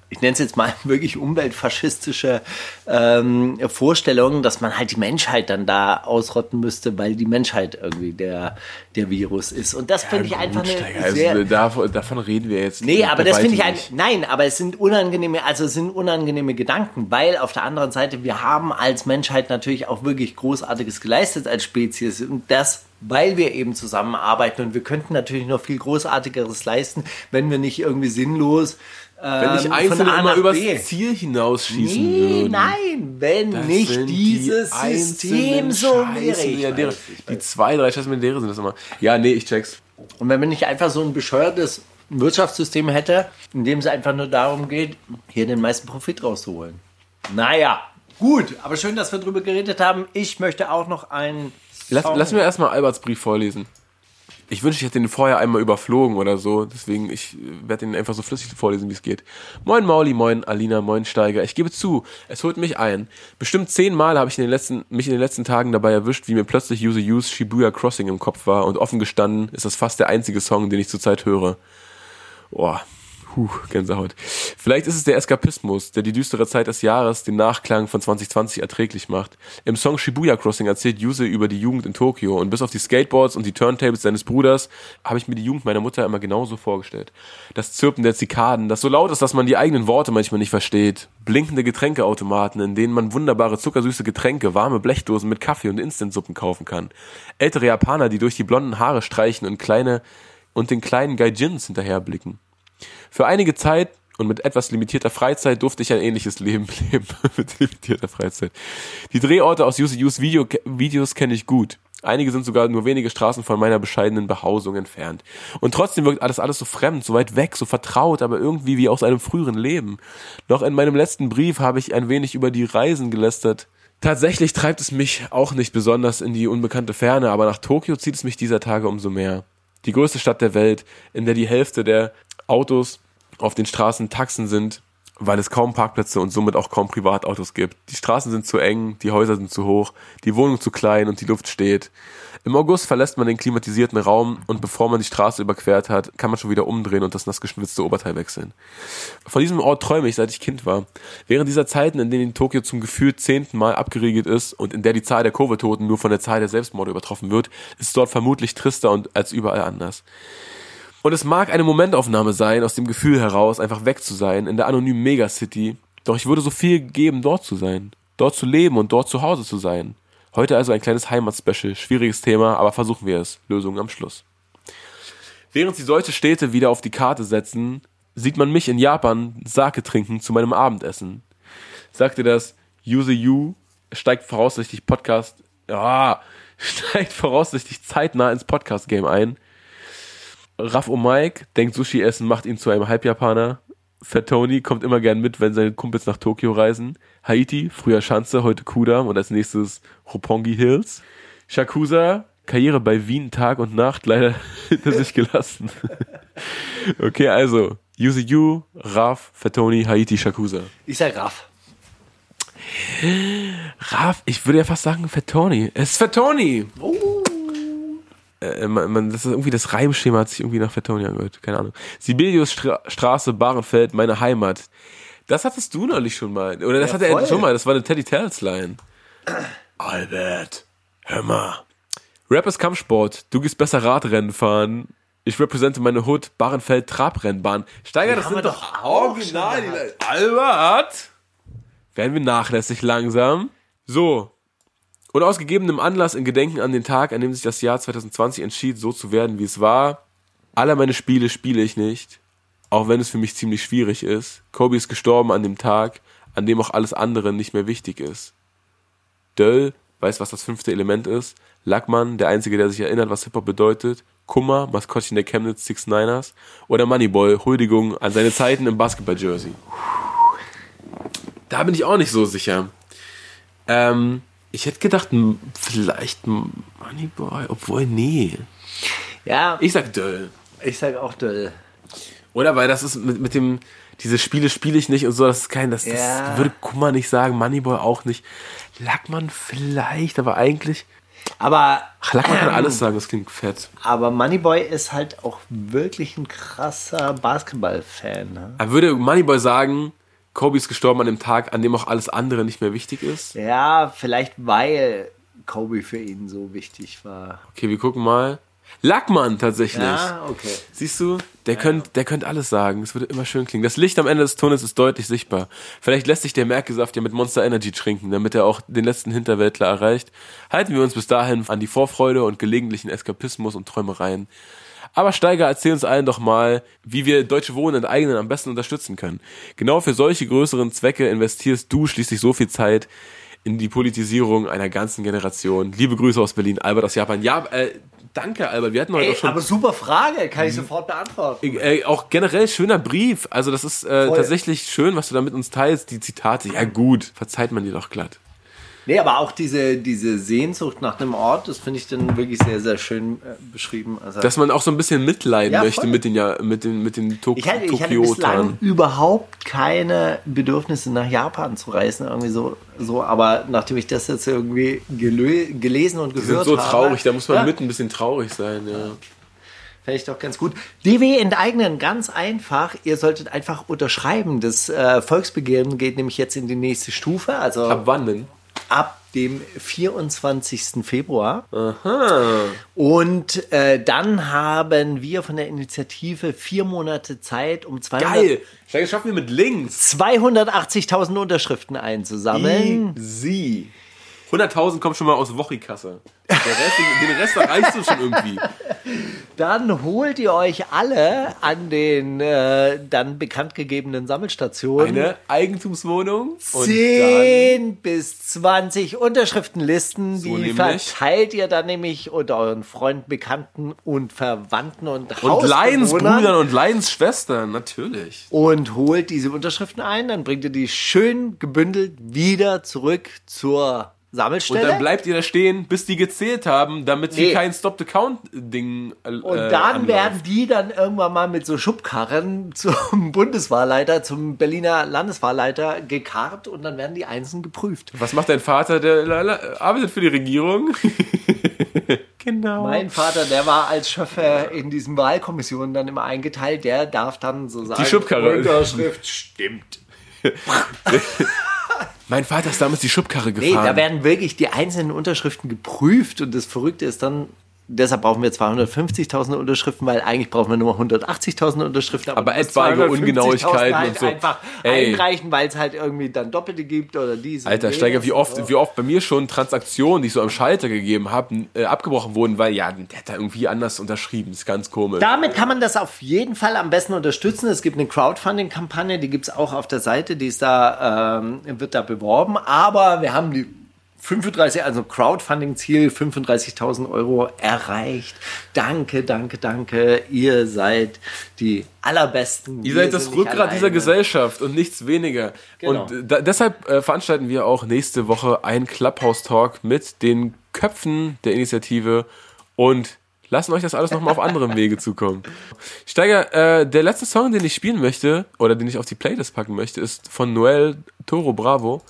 ich nenne es jetzt mal wirklich umweltfaschistische ähm, Vorstellungen, dass man halt die Menschheit dann da ausrotten müsste, weil die Menschheit irgendwie der, der Virus ist. Und das finde ich einfach eine Steiger, also sehr, davon, davon reden wir jetzt. Nee, aber bei das finde ich ein, nicht. nein, aber es sind unangenehme, also es sind unangenehme Gedanken, weil auf der anderen Seite wir haben als Menschheit natürlich auch wirklich Großartiges geleistet als Spezies und das weil wir eben zusammenarbeiten und wir könnten natürlich noch viel Großartigeres leisten, wenn wir nicht irgendwie sinnlos Wenn nicht Einzelne immer übers B. Ziel hinausschießen Nee, würden. nein, wenn Das nicht dieses die System so wäre. Scheißen Ich Milliardäre. weiß, ich Die zwei, drei scheiß Milliardäre sind das immer. Ja, nee, ich check's. Und wenn man nicht einfach so ein bescheuertes Wirtschaftssystem hätte, in dem es einfach nur darum geht, hier den meisten Profit rauszuholen. Naja, gut, aber schön, dass wir drüber geredet haben. Ich möchte auch noch einen. Lass, lass mir erstmal Alberts Brief vorlesen. Ich wünschte, ich hätte den vorher einmal überflogen oder so. Deswegen, ich werde ihn einfach so flüssig vorlesen, wie es geht. Moin Mauli, moin Alina, moin Steiger. Ich gebe zu, es holt mich ein. Bestimmt zehnmal habe ich in den letzten, mich in den letzten Tagen dabei erwischt, wie mir plötzlich Use Use Shibuya Crossing im Kopf war. Und offen gestanden ist das fast der einzige Song, den ich zurzeit höre. Boah, Puh, Gänsehaut. Vielleicht ist es der Eskapismus, der die düstere Zeit des Jahres, den Nachklang von 2020 erträglich macht. Im Song Shibuya Crossing erzählt Yuse über die Jugend in Tokio und bis auf die Skateboards und die Turntables seines Bruders habe ich mir die Jugend meiner Mutter immer genauso vorgestellt. Das Zirpen der Zikaden, das so laut ist, dass man die eigenen Worte manchmal nicht versteht. Blinkende Getränkeautomaten, in denen man wunderbare zuckersüße Getränke, warme Blechdosen mit Kaffee und Instantsuppen kaufen kann. Ältere Japaner, die durch die blonden Haare streichen und kleine und den kleinen Gaijins hinterherblicken. Für einige Zeit und mit etwas limitierter Freizeit durfte ich ein ähnliches Leben leben. mit limitierter Freizeit. Die Drehorte aus Use Use Video, Videos kenne ich gut. Einige sind sogar nur wenige Straßen von meiner bescheidenen Behausung entfernt. Und trotzdem wirkt alles alles so fremd, so weit weg, so vertraut, aber irgendwie wie aus einem früheren Leben. Noch in meinem letzten Brief habe ich ein wenig über die Reisen gelästert. Tatsächlich treibt es mich auch nicht besonders in die unbekannte Ferne, aber nach Tokio zieht es mich dieser Tage umso mehr. Die größte Stadt der Welt, in der die Hälfte der Autos auf den Straßen Taxen sind, weil es kaum Parkplätze und somit auch kaum Privatautos gibt. Die Straßen sind zu eng, die Häuser sind zu hoch, die Wohnung zu klein und die Luft steht. Im August verlässt man den klimatisierten Raum und bevor man die Straße überquert hat, kann man schon wieder umdrehen und das nass geschwitzte Oberteil wechseln. Von diesem Ort träume ich, seit ich Kind war. Während dieser Zeiten, in denen Tokio zum Gefühl zehnten Mal abgeriegelt ist und in der die Zahl der Covid-Toten nur von der Zahl der Selbstmorde übertroffen wird, ist es dort vermutlich trister und als überall anders. Und es mag eine Momentaufnahme sein, aus dem Gefühl heraus, einfach weg zu sein, in der anonymen Megacity. Doch ich würde so viel geben, dort zu sein. Dort zu leben und dort zu Hause zu sein. Heute also ein kleines Heimatspecial. Schwieriges Thema, aber versuchen wir es. Lösung am Schluss. Während sie solche Städte wieder auf die Karte setzen, sieht man mich in Japan Sake trinken zu meinem Abendessen. Sagte das Use You, steigt voraussichtlich Podcast, ja, steigt voraussichtlich zeitnah ins Podcast-Game ein. Raff Mike denkt Sushi essen macht ihn zu einem Halbjapaner. Fat Tony kommt immer gern mit, wenn seine Kumpels nach Tokio reisen. Haiti, früher Schanze, heute Kudam und als nächstes Roppongi Hills. Shakusa, Karriere bei Wien Tag und Nacht leider hinter sich gelassen. okay, also Use You, Raff, Fat Tony, Haiti, Shakusa. Ich sag Raff. Raff, ich würde ja fast sagen Fat Tony. Es ist Fat Tony. Äh, man, man, das ist irgendwie das Reimschema hat sich irgendwie nach Tony angehört. Keine Ahnung. Sibelius Stra Straße, Bahrenfeld, meine Heimat. Das hattest du neulich schon mal. Oder das Ja, hatte er schon mal. Das war eine Teddy Tales Line. Albert, hör mal. Rap ist Kampfsport. Du gehst besser Radrennen fahren. Ich repräsente meine Hood, Bahrenfeld, Trabrennbahn. Steiger, das sind doch original. Albert! Werden wir nachlässig langsam. So. Und aus gegebenem Anlass in Gedenken an den Tag, an dem sich das Jahr 2020 entschied, so zu werden, wie es war. Alle meine Spiele spiele ich nicht. Auch wenn es für mich ziemlich schwierig ist. Kobe ist gestorben an dem Tag, an dem auch alles andere nicht mehr wichtig ist. Döll weiß, was das fünfte Element ist. Lackmann, der Einzige, der sich erinnert, was Hip-Hop bedeutet. Kummer, Maskottchen der Chemnitz Six Niners. Oder Moneyboy, Huldigung an seine Zeiten im Basketball-Jersey. Da bin ich auch nicht so sicher. Ähm, ich hätte gedacht, vielleicht Moneyboy, obwohl, nee. Ja, ich, sag Döll. ich sag auch Döll. Oder weil das ist mit, mit dem, diese Spiele spiele ich nicht und so, das ist kein, das, Ja. das würde Kummer nicht sagen, Moneyboy auch nicht. Lackmann vielleicht, aber eigentlich. Aber, Ach, Lackmann kann ähm, alles sagen, das klingt fett. aber Moneyboy ist halt auch wirklich ein krasser Basketball-Fan. Ne? Er würde Moneyboy sagen, Kobe ist gestorben an dem Tag, an dem auch alles andere nicht mehr wichtig ist. Ja, vielleicht weil Kobe für ihn so wichtig war. Okay, wir gucken mal. Lackmann tatsächlich. Ja, okay. Siehst du, der könnte der könnt alles sagen. Es würde immer schön klingen. Das Licht am Ende des Tunnels ist deutlich sichtbar. Vielleicht lässt sich der Merkesaft ja mit Monster Energy trinken, damit er auch den letzten Hinterwäldler erreicht. Halten wir uns bis dahin an die Vorfreude und gelegentlichen Eskapismus und Träumereien. Aber Steiger, erzähl uns allen doch mal, wie wir Deutsche Wohnen enteignen am besten unterstützen können. Genau für solche größeren Zwecke investierst du schließlich so viel Zeit in die Politisierung einer ganzen Generation. Liebe Grüße aus Berlin, Albert aus Japan. Ja, äh, danke Albert. Wir hatten heute Ey, auch schon aber super Frage, kann ich sofort beantworten. äh, auch generell schöner Brief. Also das ist äh, tatsächlich schön, was du da mit uns teilst. Die Zitate, ja gut, verzeiht man dir doch glatt. Nee, aber auch diese, diese Sehnsucht nach einem Ort, das finde ich dann wirklich sehr, sehr schön äh, beschrieben. Also, Dass man auch so ein bisschen mitleiden Ja, möchte voll. mit den, ja, mit den, mit den Tok ich hatte, ich hatte bislang überhaupt keine Bedürfnisse nach Japan zu reisen, irgendwie so, so aber nachdem ich das jetzt irgendwie gelesen und Die gehört sind so habe. traurig, da muss man ja, mit ein bisschen traurig sein, ja. Fände ich doch ganz gut. DW enteignen, ganz einfach. Ihr solltet einfach unterschreiben. Das äh, Volksbegehren geht nämlich jetzt in die nächste Stufe. Also Ab wann denn? Ab dem 24. Februar. Und äh, dann haben wir von der Initiative vier Monate Zeit, um 200 Geil! Steiger, schaffen wir mit links. 280.000 Unterschriften einzusammeln. Easy. 100.000 kommt schon mal aus Wochikasse. Den Rest erreichst du schon irgendwie. Dann holt ihr euch alle an den äh, dann bekannt gegebenen Sammelstationen Eine Eigentumswohnung. Und 10 bis 20 Unterschriftenlisten, die nämlich. verteilt ihr dann nämlich unter euren Freunden, Bekannten und Verwandten und und. Leidensbrüdern und Leidensschwestern, natürlich. und holt diese Unterschriften ein, dann bringt ihr die schön gebündelt wieder zurück zur Und Sammelstelle. dann bleibt ihr da stehen, bis die gezählt haben, damit Nee. sie kein Stop-the-Count-Ding äh, Und dann werden die dann irgendwann mal mit so Schubkarren zum Bundeswahlleiter, zum Berliner Landeswahlleiter gekarrt und dann werden die einzeln geprüft. Was macht dein Vater? Der arbeitet für die Regierung. genau. Mein Vater, der war als Chauffeur in diesen Wahlkommissionen dann immer eingeteilt, der darf dann so sagen, Schubkarre. Unterschrift stimmt. Mein Vater ist damals die Schubkarre Nee, gefahren. da werden wirklich die einzelnen Unterschriften geprüft und das Verrückte ist dann, deshalb brauchen wir 250.000 Unterschriften, weil eigentlich brauchen wir nur 180.000 Unterschriften. Aber musst etwaige 250.000 Ungenauigkeiten halt und so. einfach Ey. einreichen, weil es halt irgendwie dann Doppelte gibt oder diese. Alter, Steiger, wie oft, wie oft bei mir schon Transaktionen, die ich so am Schalter gegeben habe, äh, abgebrochen wurden, weil ja, der hat da irgendwie anders unterschrieben. ist ganz komisch. Damit kann man das auf jeden Fall am besten unterstützen. Es gibt eine Crowdfunding-Kampagne, die gibt es auch auf der Seite, die ist da, ähm, wird da beworben. Aber wir haben die 35, also Crowdfunding-Ziel 35.000 Euro erreicht. Danke, danke, danke. Ihr seid die allerbesten. Ihr seid das Rückgrat alleine. dieser Gesellschaft und nichts weniger. Genau. Und äh, da, deshalb äh, veranstalten wir auch nächste Woche einen Clubhouse-Talk mit den Köpfen der Initiative und lassen euch das alles nochmal auf anderem Wege zukommen. Steiger, äh, der letzte Song, den ich spielen möchte oder den ich auf die Playlist packen möchte, ist von Noel Toro Bravo.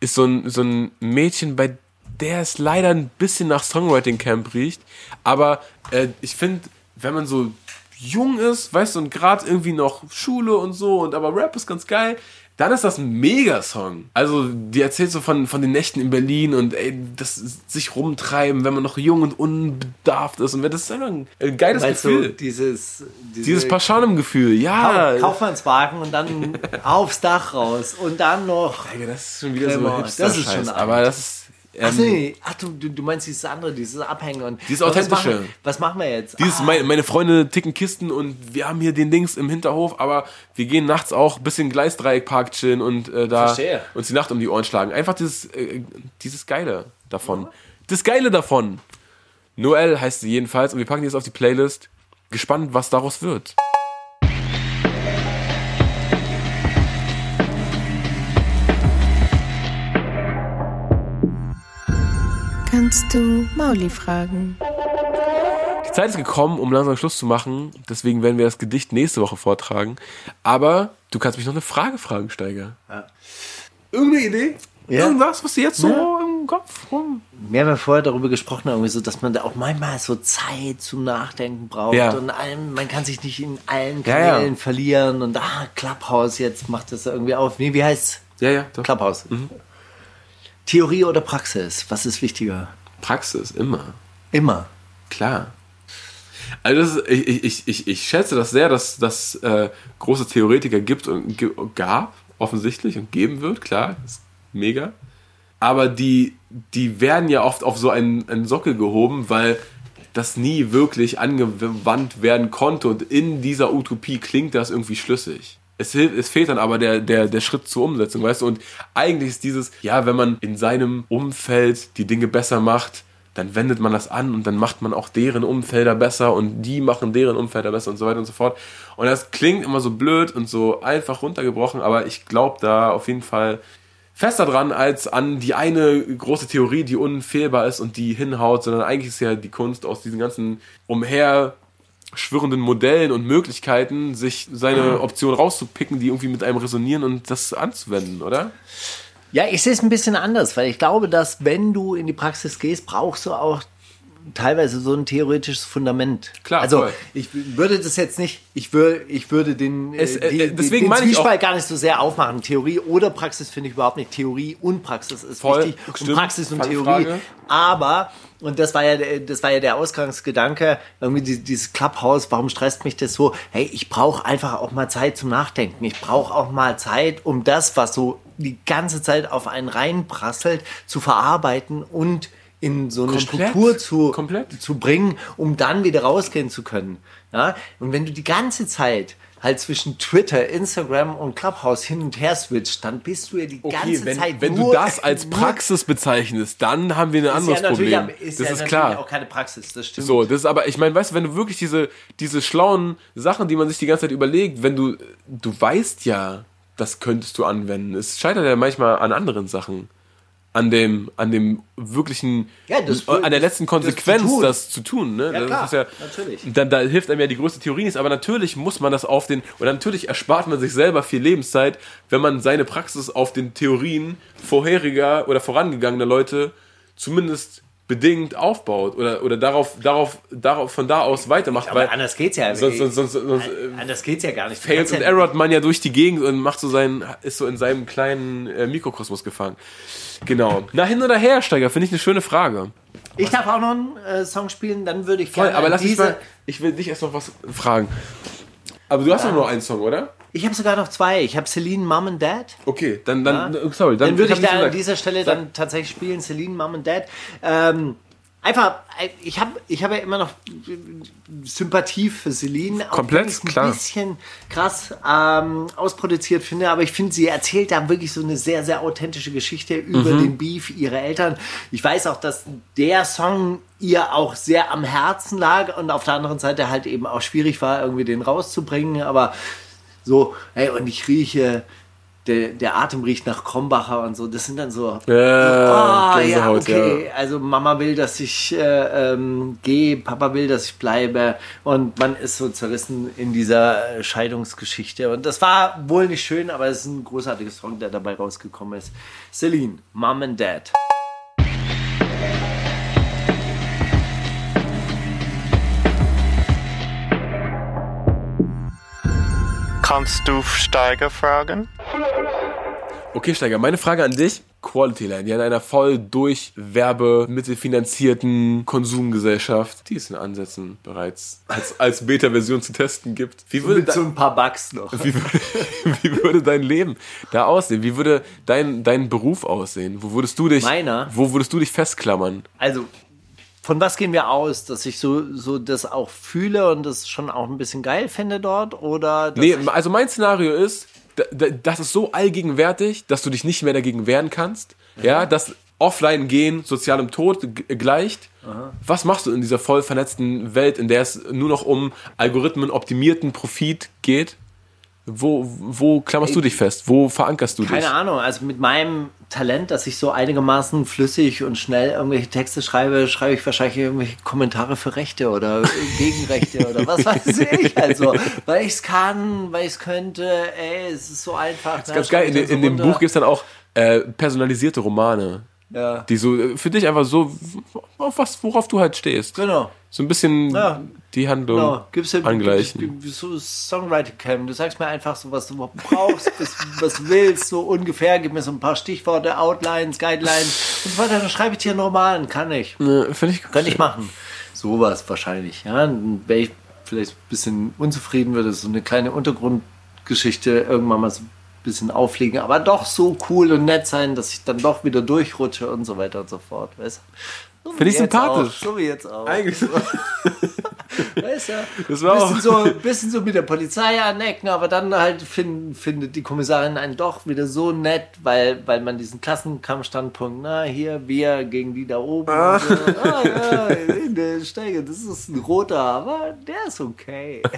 Ist so ein, so ein Mädchen, bei der es leider ein bisschen nach Songwriting Camp riecht. Aber äh, ich finde, wenn man so jung ist, weißt du, und gerade irgendwie noch Schule und so, und aber Rap ist ganz geil, dann ist das ein Megasong. Also, die erzählt so von, von den Nächten in Berlin und ey, das sich rumtreiben, wenn man noch jung und unbedarft ist. Und das ist einfach ein, ein geiles du, Gefühl. dieses, diese Dieses Paschanem-Gefühl, ja. Kau- Kaufmannswagen und dann aufs Dach raus und dann noch. Digga, das ist schon wieder Cremant. so hipster Das ist schon alt. Aber das ist. Ach, Ähm, nee. Ach du, du, meinst dieses andere, dieses Abhängen und Dieses was Authentische. machen, was machen wir jetzt? Dieses, Ah, meine, meine Freunde ticken Kisten und wir haben hier den Dings im Hinterhof, aber wir gehen nachts auch ein bisschen Gleisdreieckpark chillen und äh, da Verstehe. uns die Nacht um die Ohren schlagen. Einfach dieses, äh, dieses Geile davon. Das Geile davon. Noel heißt sie jedenfalls und wir packen die jetzt auf die Playlist. Gespannt, was daraus wird. Kannst du Mauli fragen? Die Zeit ist gekommen, um langsam Schluss zu machen. Deswegen werden wir das Gedicht nächste Woche vortragen. Aber du kannst mich noch eine Frage fragen, Steiger. Irgendeine Idee? Ja. Irgendwas, was dir jetzt so im Kopf rum... Wir haben ja vorher darüber gesprochen, irgendwie so, dass man da auch manchmal so Zeit zum Nachdenken braucht Ja. und allem, man kann sich nicht in allen Ja, ja. Kanälen verlieren und ah, Clubhouse, jetzt macht das irgendwie auf. Nee, wie heißt's? Ja, ja, doch. Clubhouse. Theorie oder Praxis? Was ist wichtiger? Praxis, immer. Immer. Klar. Also ist, ich, ich, ich, ich schätze das sehr, dass das äh, große Theoretiker gibt und gab, offensichtlich, und geben wird, klar, ist mega. Aber die, die werden ja oft auf so einen, einen Sockel gehoben, weil das nie wirklich angewandt werden konnte und in dieser Utopie klingt das irgendwie schlüssig. Es, es fehlt dann aber der, der, der Schritt zur Umsetzung, weißt du? Und eigentlich ist dieses, ja, wenn man in seinem Umfeld die Dinge besser macht, dann wendet man das an und dann macht man auch deren Umfelder besser und die machen deren Umfelder besser und so weiter und so fort. Und das klingt immer so blöd und so einfach runtergebrochen, aber ich glaube da auf jeden Fall fester dran als an die eine große Theorie, die unfehlbar ist und die hinhaut, sondern eigentlich ist ja die Kunst aus diesen ganzen umher schwirrenden Modellen und Möglichkeiten, sich seine Option rauszupicken, die irgendwie mit einem resonieren und das anzuwenden, oder? Ja, ich sehe es ein bisschen anders, weil ich glaube, dass wenn du in die Praxis gehst, brauchst du auch teilweise so ein theoretisches Fundament. Klar, Also voll. ich würde das jetzt nicht, ich würde, ich würde den, äh, Es, äh, die, deswegen den meine ich Zwiespalt auch- gar nicht so sehr aufmachen. Theorie oder Praxis finde ich überhaupt nicht. Theorie und Praxis ist Voll, wichtig. Und stimmt. Praxis und. Theorie. Aber, und das war ja, der- das war ja der Ausgangsgedanke, irgendwie die- dieses Clubhouse, warum stresst mich das so? Hey, ich brauche einfach auch mal Zeit zum Nachdenken. Ich brauche auch mal Zeit, um das, was so die ganze Zeit auf einen reinprasselt, zu verarbeiten und in so eine Komplett. Struktur zu, Komplett. zu bringen, um dann wieder rausgehen zu können. Ja? Und wenn du die ganze Zeit halt zwischen Twitter, Instagram und Clubhouse hin und her switcht, dann bist du ja die Okay, ganze wenn, Zeit wenn nur, du das als Praxis bezeichnest, dann haben wir ein anderes ja Problem. Ist das ja ist natürlich klar. auch keine Praxis, das stimmt. So, das ist aber, ich meine, weißt du, wenn du wirklich diese, diese schlauen Sachen, die man sich die ganze Zeit überlegt, wenn du, du weißt ja, das könntest du anwenden. Es scheitert ja manchmal an anderen Sachen. An dem, an dem wirklichen, Ja, das- an der letzten das zu Konsequenz, tun. das zu tun. Ne? Ja, das klar, ja, natürlich. Dann, da hilft einem ja die größte Theorie nicht, aber natürlich muss man das auf den, oder natürlich erspart man sich selber viel Lebenszeit, wenn man seine Praxis auf den Theorien vorheriger oder vorangegangener Leute zumindest bedingt aufbaut oder, oder darauf, darauf, darauf, von da aus weitermacht. aber weil anders geht's ja. sonst, sonst, sonst, sonst äh, anders geht's ja gar nicht. Fails und ja, errort man ja durch die Gegend und macht so sein, ist so in seinem kleinen äh, Mikrokosmos gefangen. Genau. Na, hin oder her, Steiger, finde ich eine schöne Frage. Ich darf auch noch einen äh, Song spielen, dann würde ich Voll, gerne aber lass mich diese... mal, ich will dich erst noch was fragen. Aber du hast doch nur einen Song, oder? Ich habe sogar noch zwei. Ich habe Celine Mom and Dad. Okay, dann, dann, äh, sorry, dann, Dann würde ich nicht da an dieser Stelle dann tatsächlich spielen, Celine, Mom and Dad. Ähm, einfach, äh, ich habe ich hab ja immer noch Sympathie für Celine. auch Komplett, ich's ein klar. bisschen krass ähm, ausproduziert finde, aber ich finde, sie erzählt da wirklich so eine sehr, sehr authentische Geschichte über Mhm. den Beef ihrer Eltern. Ich weiß auch, dass der Song ihr auch sehr am Herzen lag und auf der anderen Seite halt eben auch schwierig war, irgendwie den rauszubringen, aber so, hey, und ich rieche, der, der Atem riecht nach Krombacher und so, das sind dann so, Ja, ah, ja, okay, also Mama will, dass ich äh, ähm, gehe, Papa will, dass ich bleibe. Und man ist so zerrissen in dieser äh, Scheidungsgeschichte. Und das war wohl nicht schön, aber es ist ein großartiger Song, der dabei rausgekommen ist. Celine, Mom and Dad. Kannst du Steiger fragen? Okay, Steiger, meine Frage an dich. Quality Line, ja in einer voll durch Werbemittelfinanzierten Konsumgesellschaft, die es in Ansätzen bereits als, als Beta-Version zu testen gibt. Wie würde, Mit so ein paar Bugs noch. wie, würde, wie würde dein Leben da aussehen? Wie würde dein, dein Beruf aussehen? Wo würdest du dich, Meiner? wo würdest du dich festklammern? Also, von was gehen wir aus? Dass ich so, so das auch fühle und das schon auch ein bisschen geil finde dort? Oder Nee, also mein Szenario ist, da- da- das ist so allgegenwärtig, dass du dich nicht mehr dagegen wehren kannst. Ja, dass offline gehen sozialem Tod gleicht. Was machst du in dieser voll vernetzten Welt, in der es nur noch um Algorithmen optimierten Profit geht? Wo, wo klammerst du dich fest? Wo verankerst du dich? keine Ahnung, also mit meinem Talent, dass ich so einigermaßen flüssig und schnell irgendwelche Texte schreibe, schreibe ich wahrscheinlich irgendwelche Kommentare für Rechte oder gegen Rechte oder was weiß ich. Also, weil ich es kann, weil ich es könnte, ey, es ist so einfach. Das ist ganz geil. In, in dem Buch gibt es dann auch äh, personalisierte Romane. Ja. Die so äh, für dich einfach so, auf was, worauf du halt stehst. Genau. So ein bisschen Ja. Die Handlung Genau, gibst du angleichen. gibst- so Songwriting Camp. Du sagst mir einfach so, was du brauchst, was, was willst, so ungefähr. Gib mir so ein paar Stichworte, Outlines, Guidelines und so weiter. Dann schreibe ich dir einen Roman. Kann ich. Ne, Finde ich Könnte ich machen. Sowas wahrscheinlich. Ja, wäre ich vielleicht ein bisschen unzufrieden, würde so eine kleine Untergrundgeschichte irgendwann mal so ein bisschen auflegen, aber doch so cool und nett sein, dass ich dann doch wieder durchrutsche und so weiter und so fort. Weißt du? So Finde ich sympathisch. Auch, so wie jetzt auch. Eigentlich so. Weißt du? Das war bisschen, auch- so, bisschen so mit der Polizei anecken, aber dann halt find, findet die Kommissarin einen doch wieder so nett, weil, weil man diesen Klassenkampfstandpunkt, na hier, wir gegen die da oben. Und so. ah, ja, der Steiger, das ist ein roter, aber der ist okay.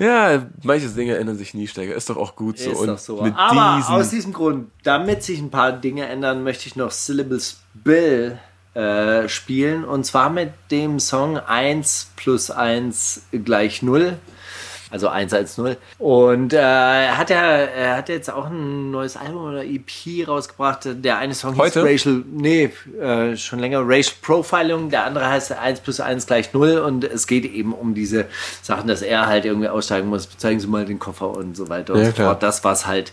Ja, manche Dinge ändern sich nie, Steiger. Ist doch auch gut so. ist Und doch so. Aber diesen, aus diesem Grund, damit sich ein paar Dinge ändern, möchte ich noch Syllables Bill äh, spielen. Und zwar mit dem Song 1 plus 1 gleich 0. Also 110. Und äh, er hat ja, er hat jetzt auch ein neues Album oder EP rausgebracht. Der eine Song Heute? hieß Racial, nee, äh, schon länger Racial Profiling. Der andere heißt 1 plus 1 gleich 0. Und es geht eben um diese Sachen, dass er halt irgendwie aussteigen muss. Zeigen Sie mal den Koffer und so weiter und Ja, so klar. fort. Das, was halt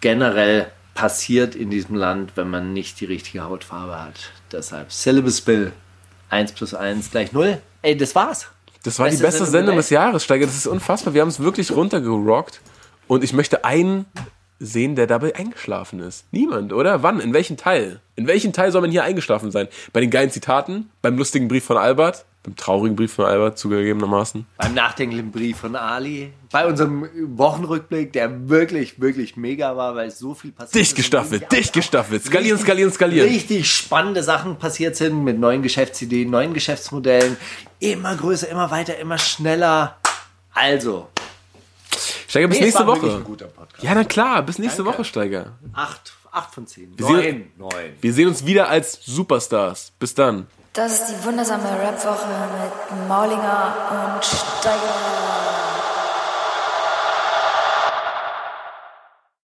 generell passiert in diesem Land, wenn man nicht die richtige Hautfarbe hat. Deshalb Syllabus Bill 1 plus 1 gleich 0. Ey, das war's. Das war die Beste beste Sendung Sendung des Jahres, Steiger. Das ist unfassbar. Wir haben es wirklich runtergerockt. Und ich möchte einen sehen, der dabei eingeschlafen ist. Niemand, oder? Wann? In welchem Teil? In welchem Teil soll man hier eingeschlafen sein? Bei den geilen Zitaten? Beim lustigen Brief von Albert? Beim traurigen Brief von Albert, zugegebenermaßen? Beim nachdenklichen Brief von Ali. Bei unserem Wochenrückblick, der wirklich, wirklich mega war, weil so viel passiert Dicht ist. gestaffelt, dicht gestaffelt. Skalieren, skalieren, skalieren. Richtig spannende Sachen passiert sind mit neuen Geschäftsideen, neuen Geschäftsmodellen. Immer größer, immer weiter, immer schneller. Also, Steiger, bis Nee, nächste Woche. Ja, na klar, bis nächste Danke. Woche, Steiger. 8, 8 von 10. Wir sehen- 9, 9. Wir sehen uns wieder als Superstars. Bis dann. Das ist die wundersame Rap-Woche mit Maulinger und Steiger.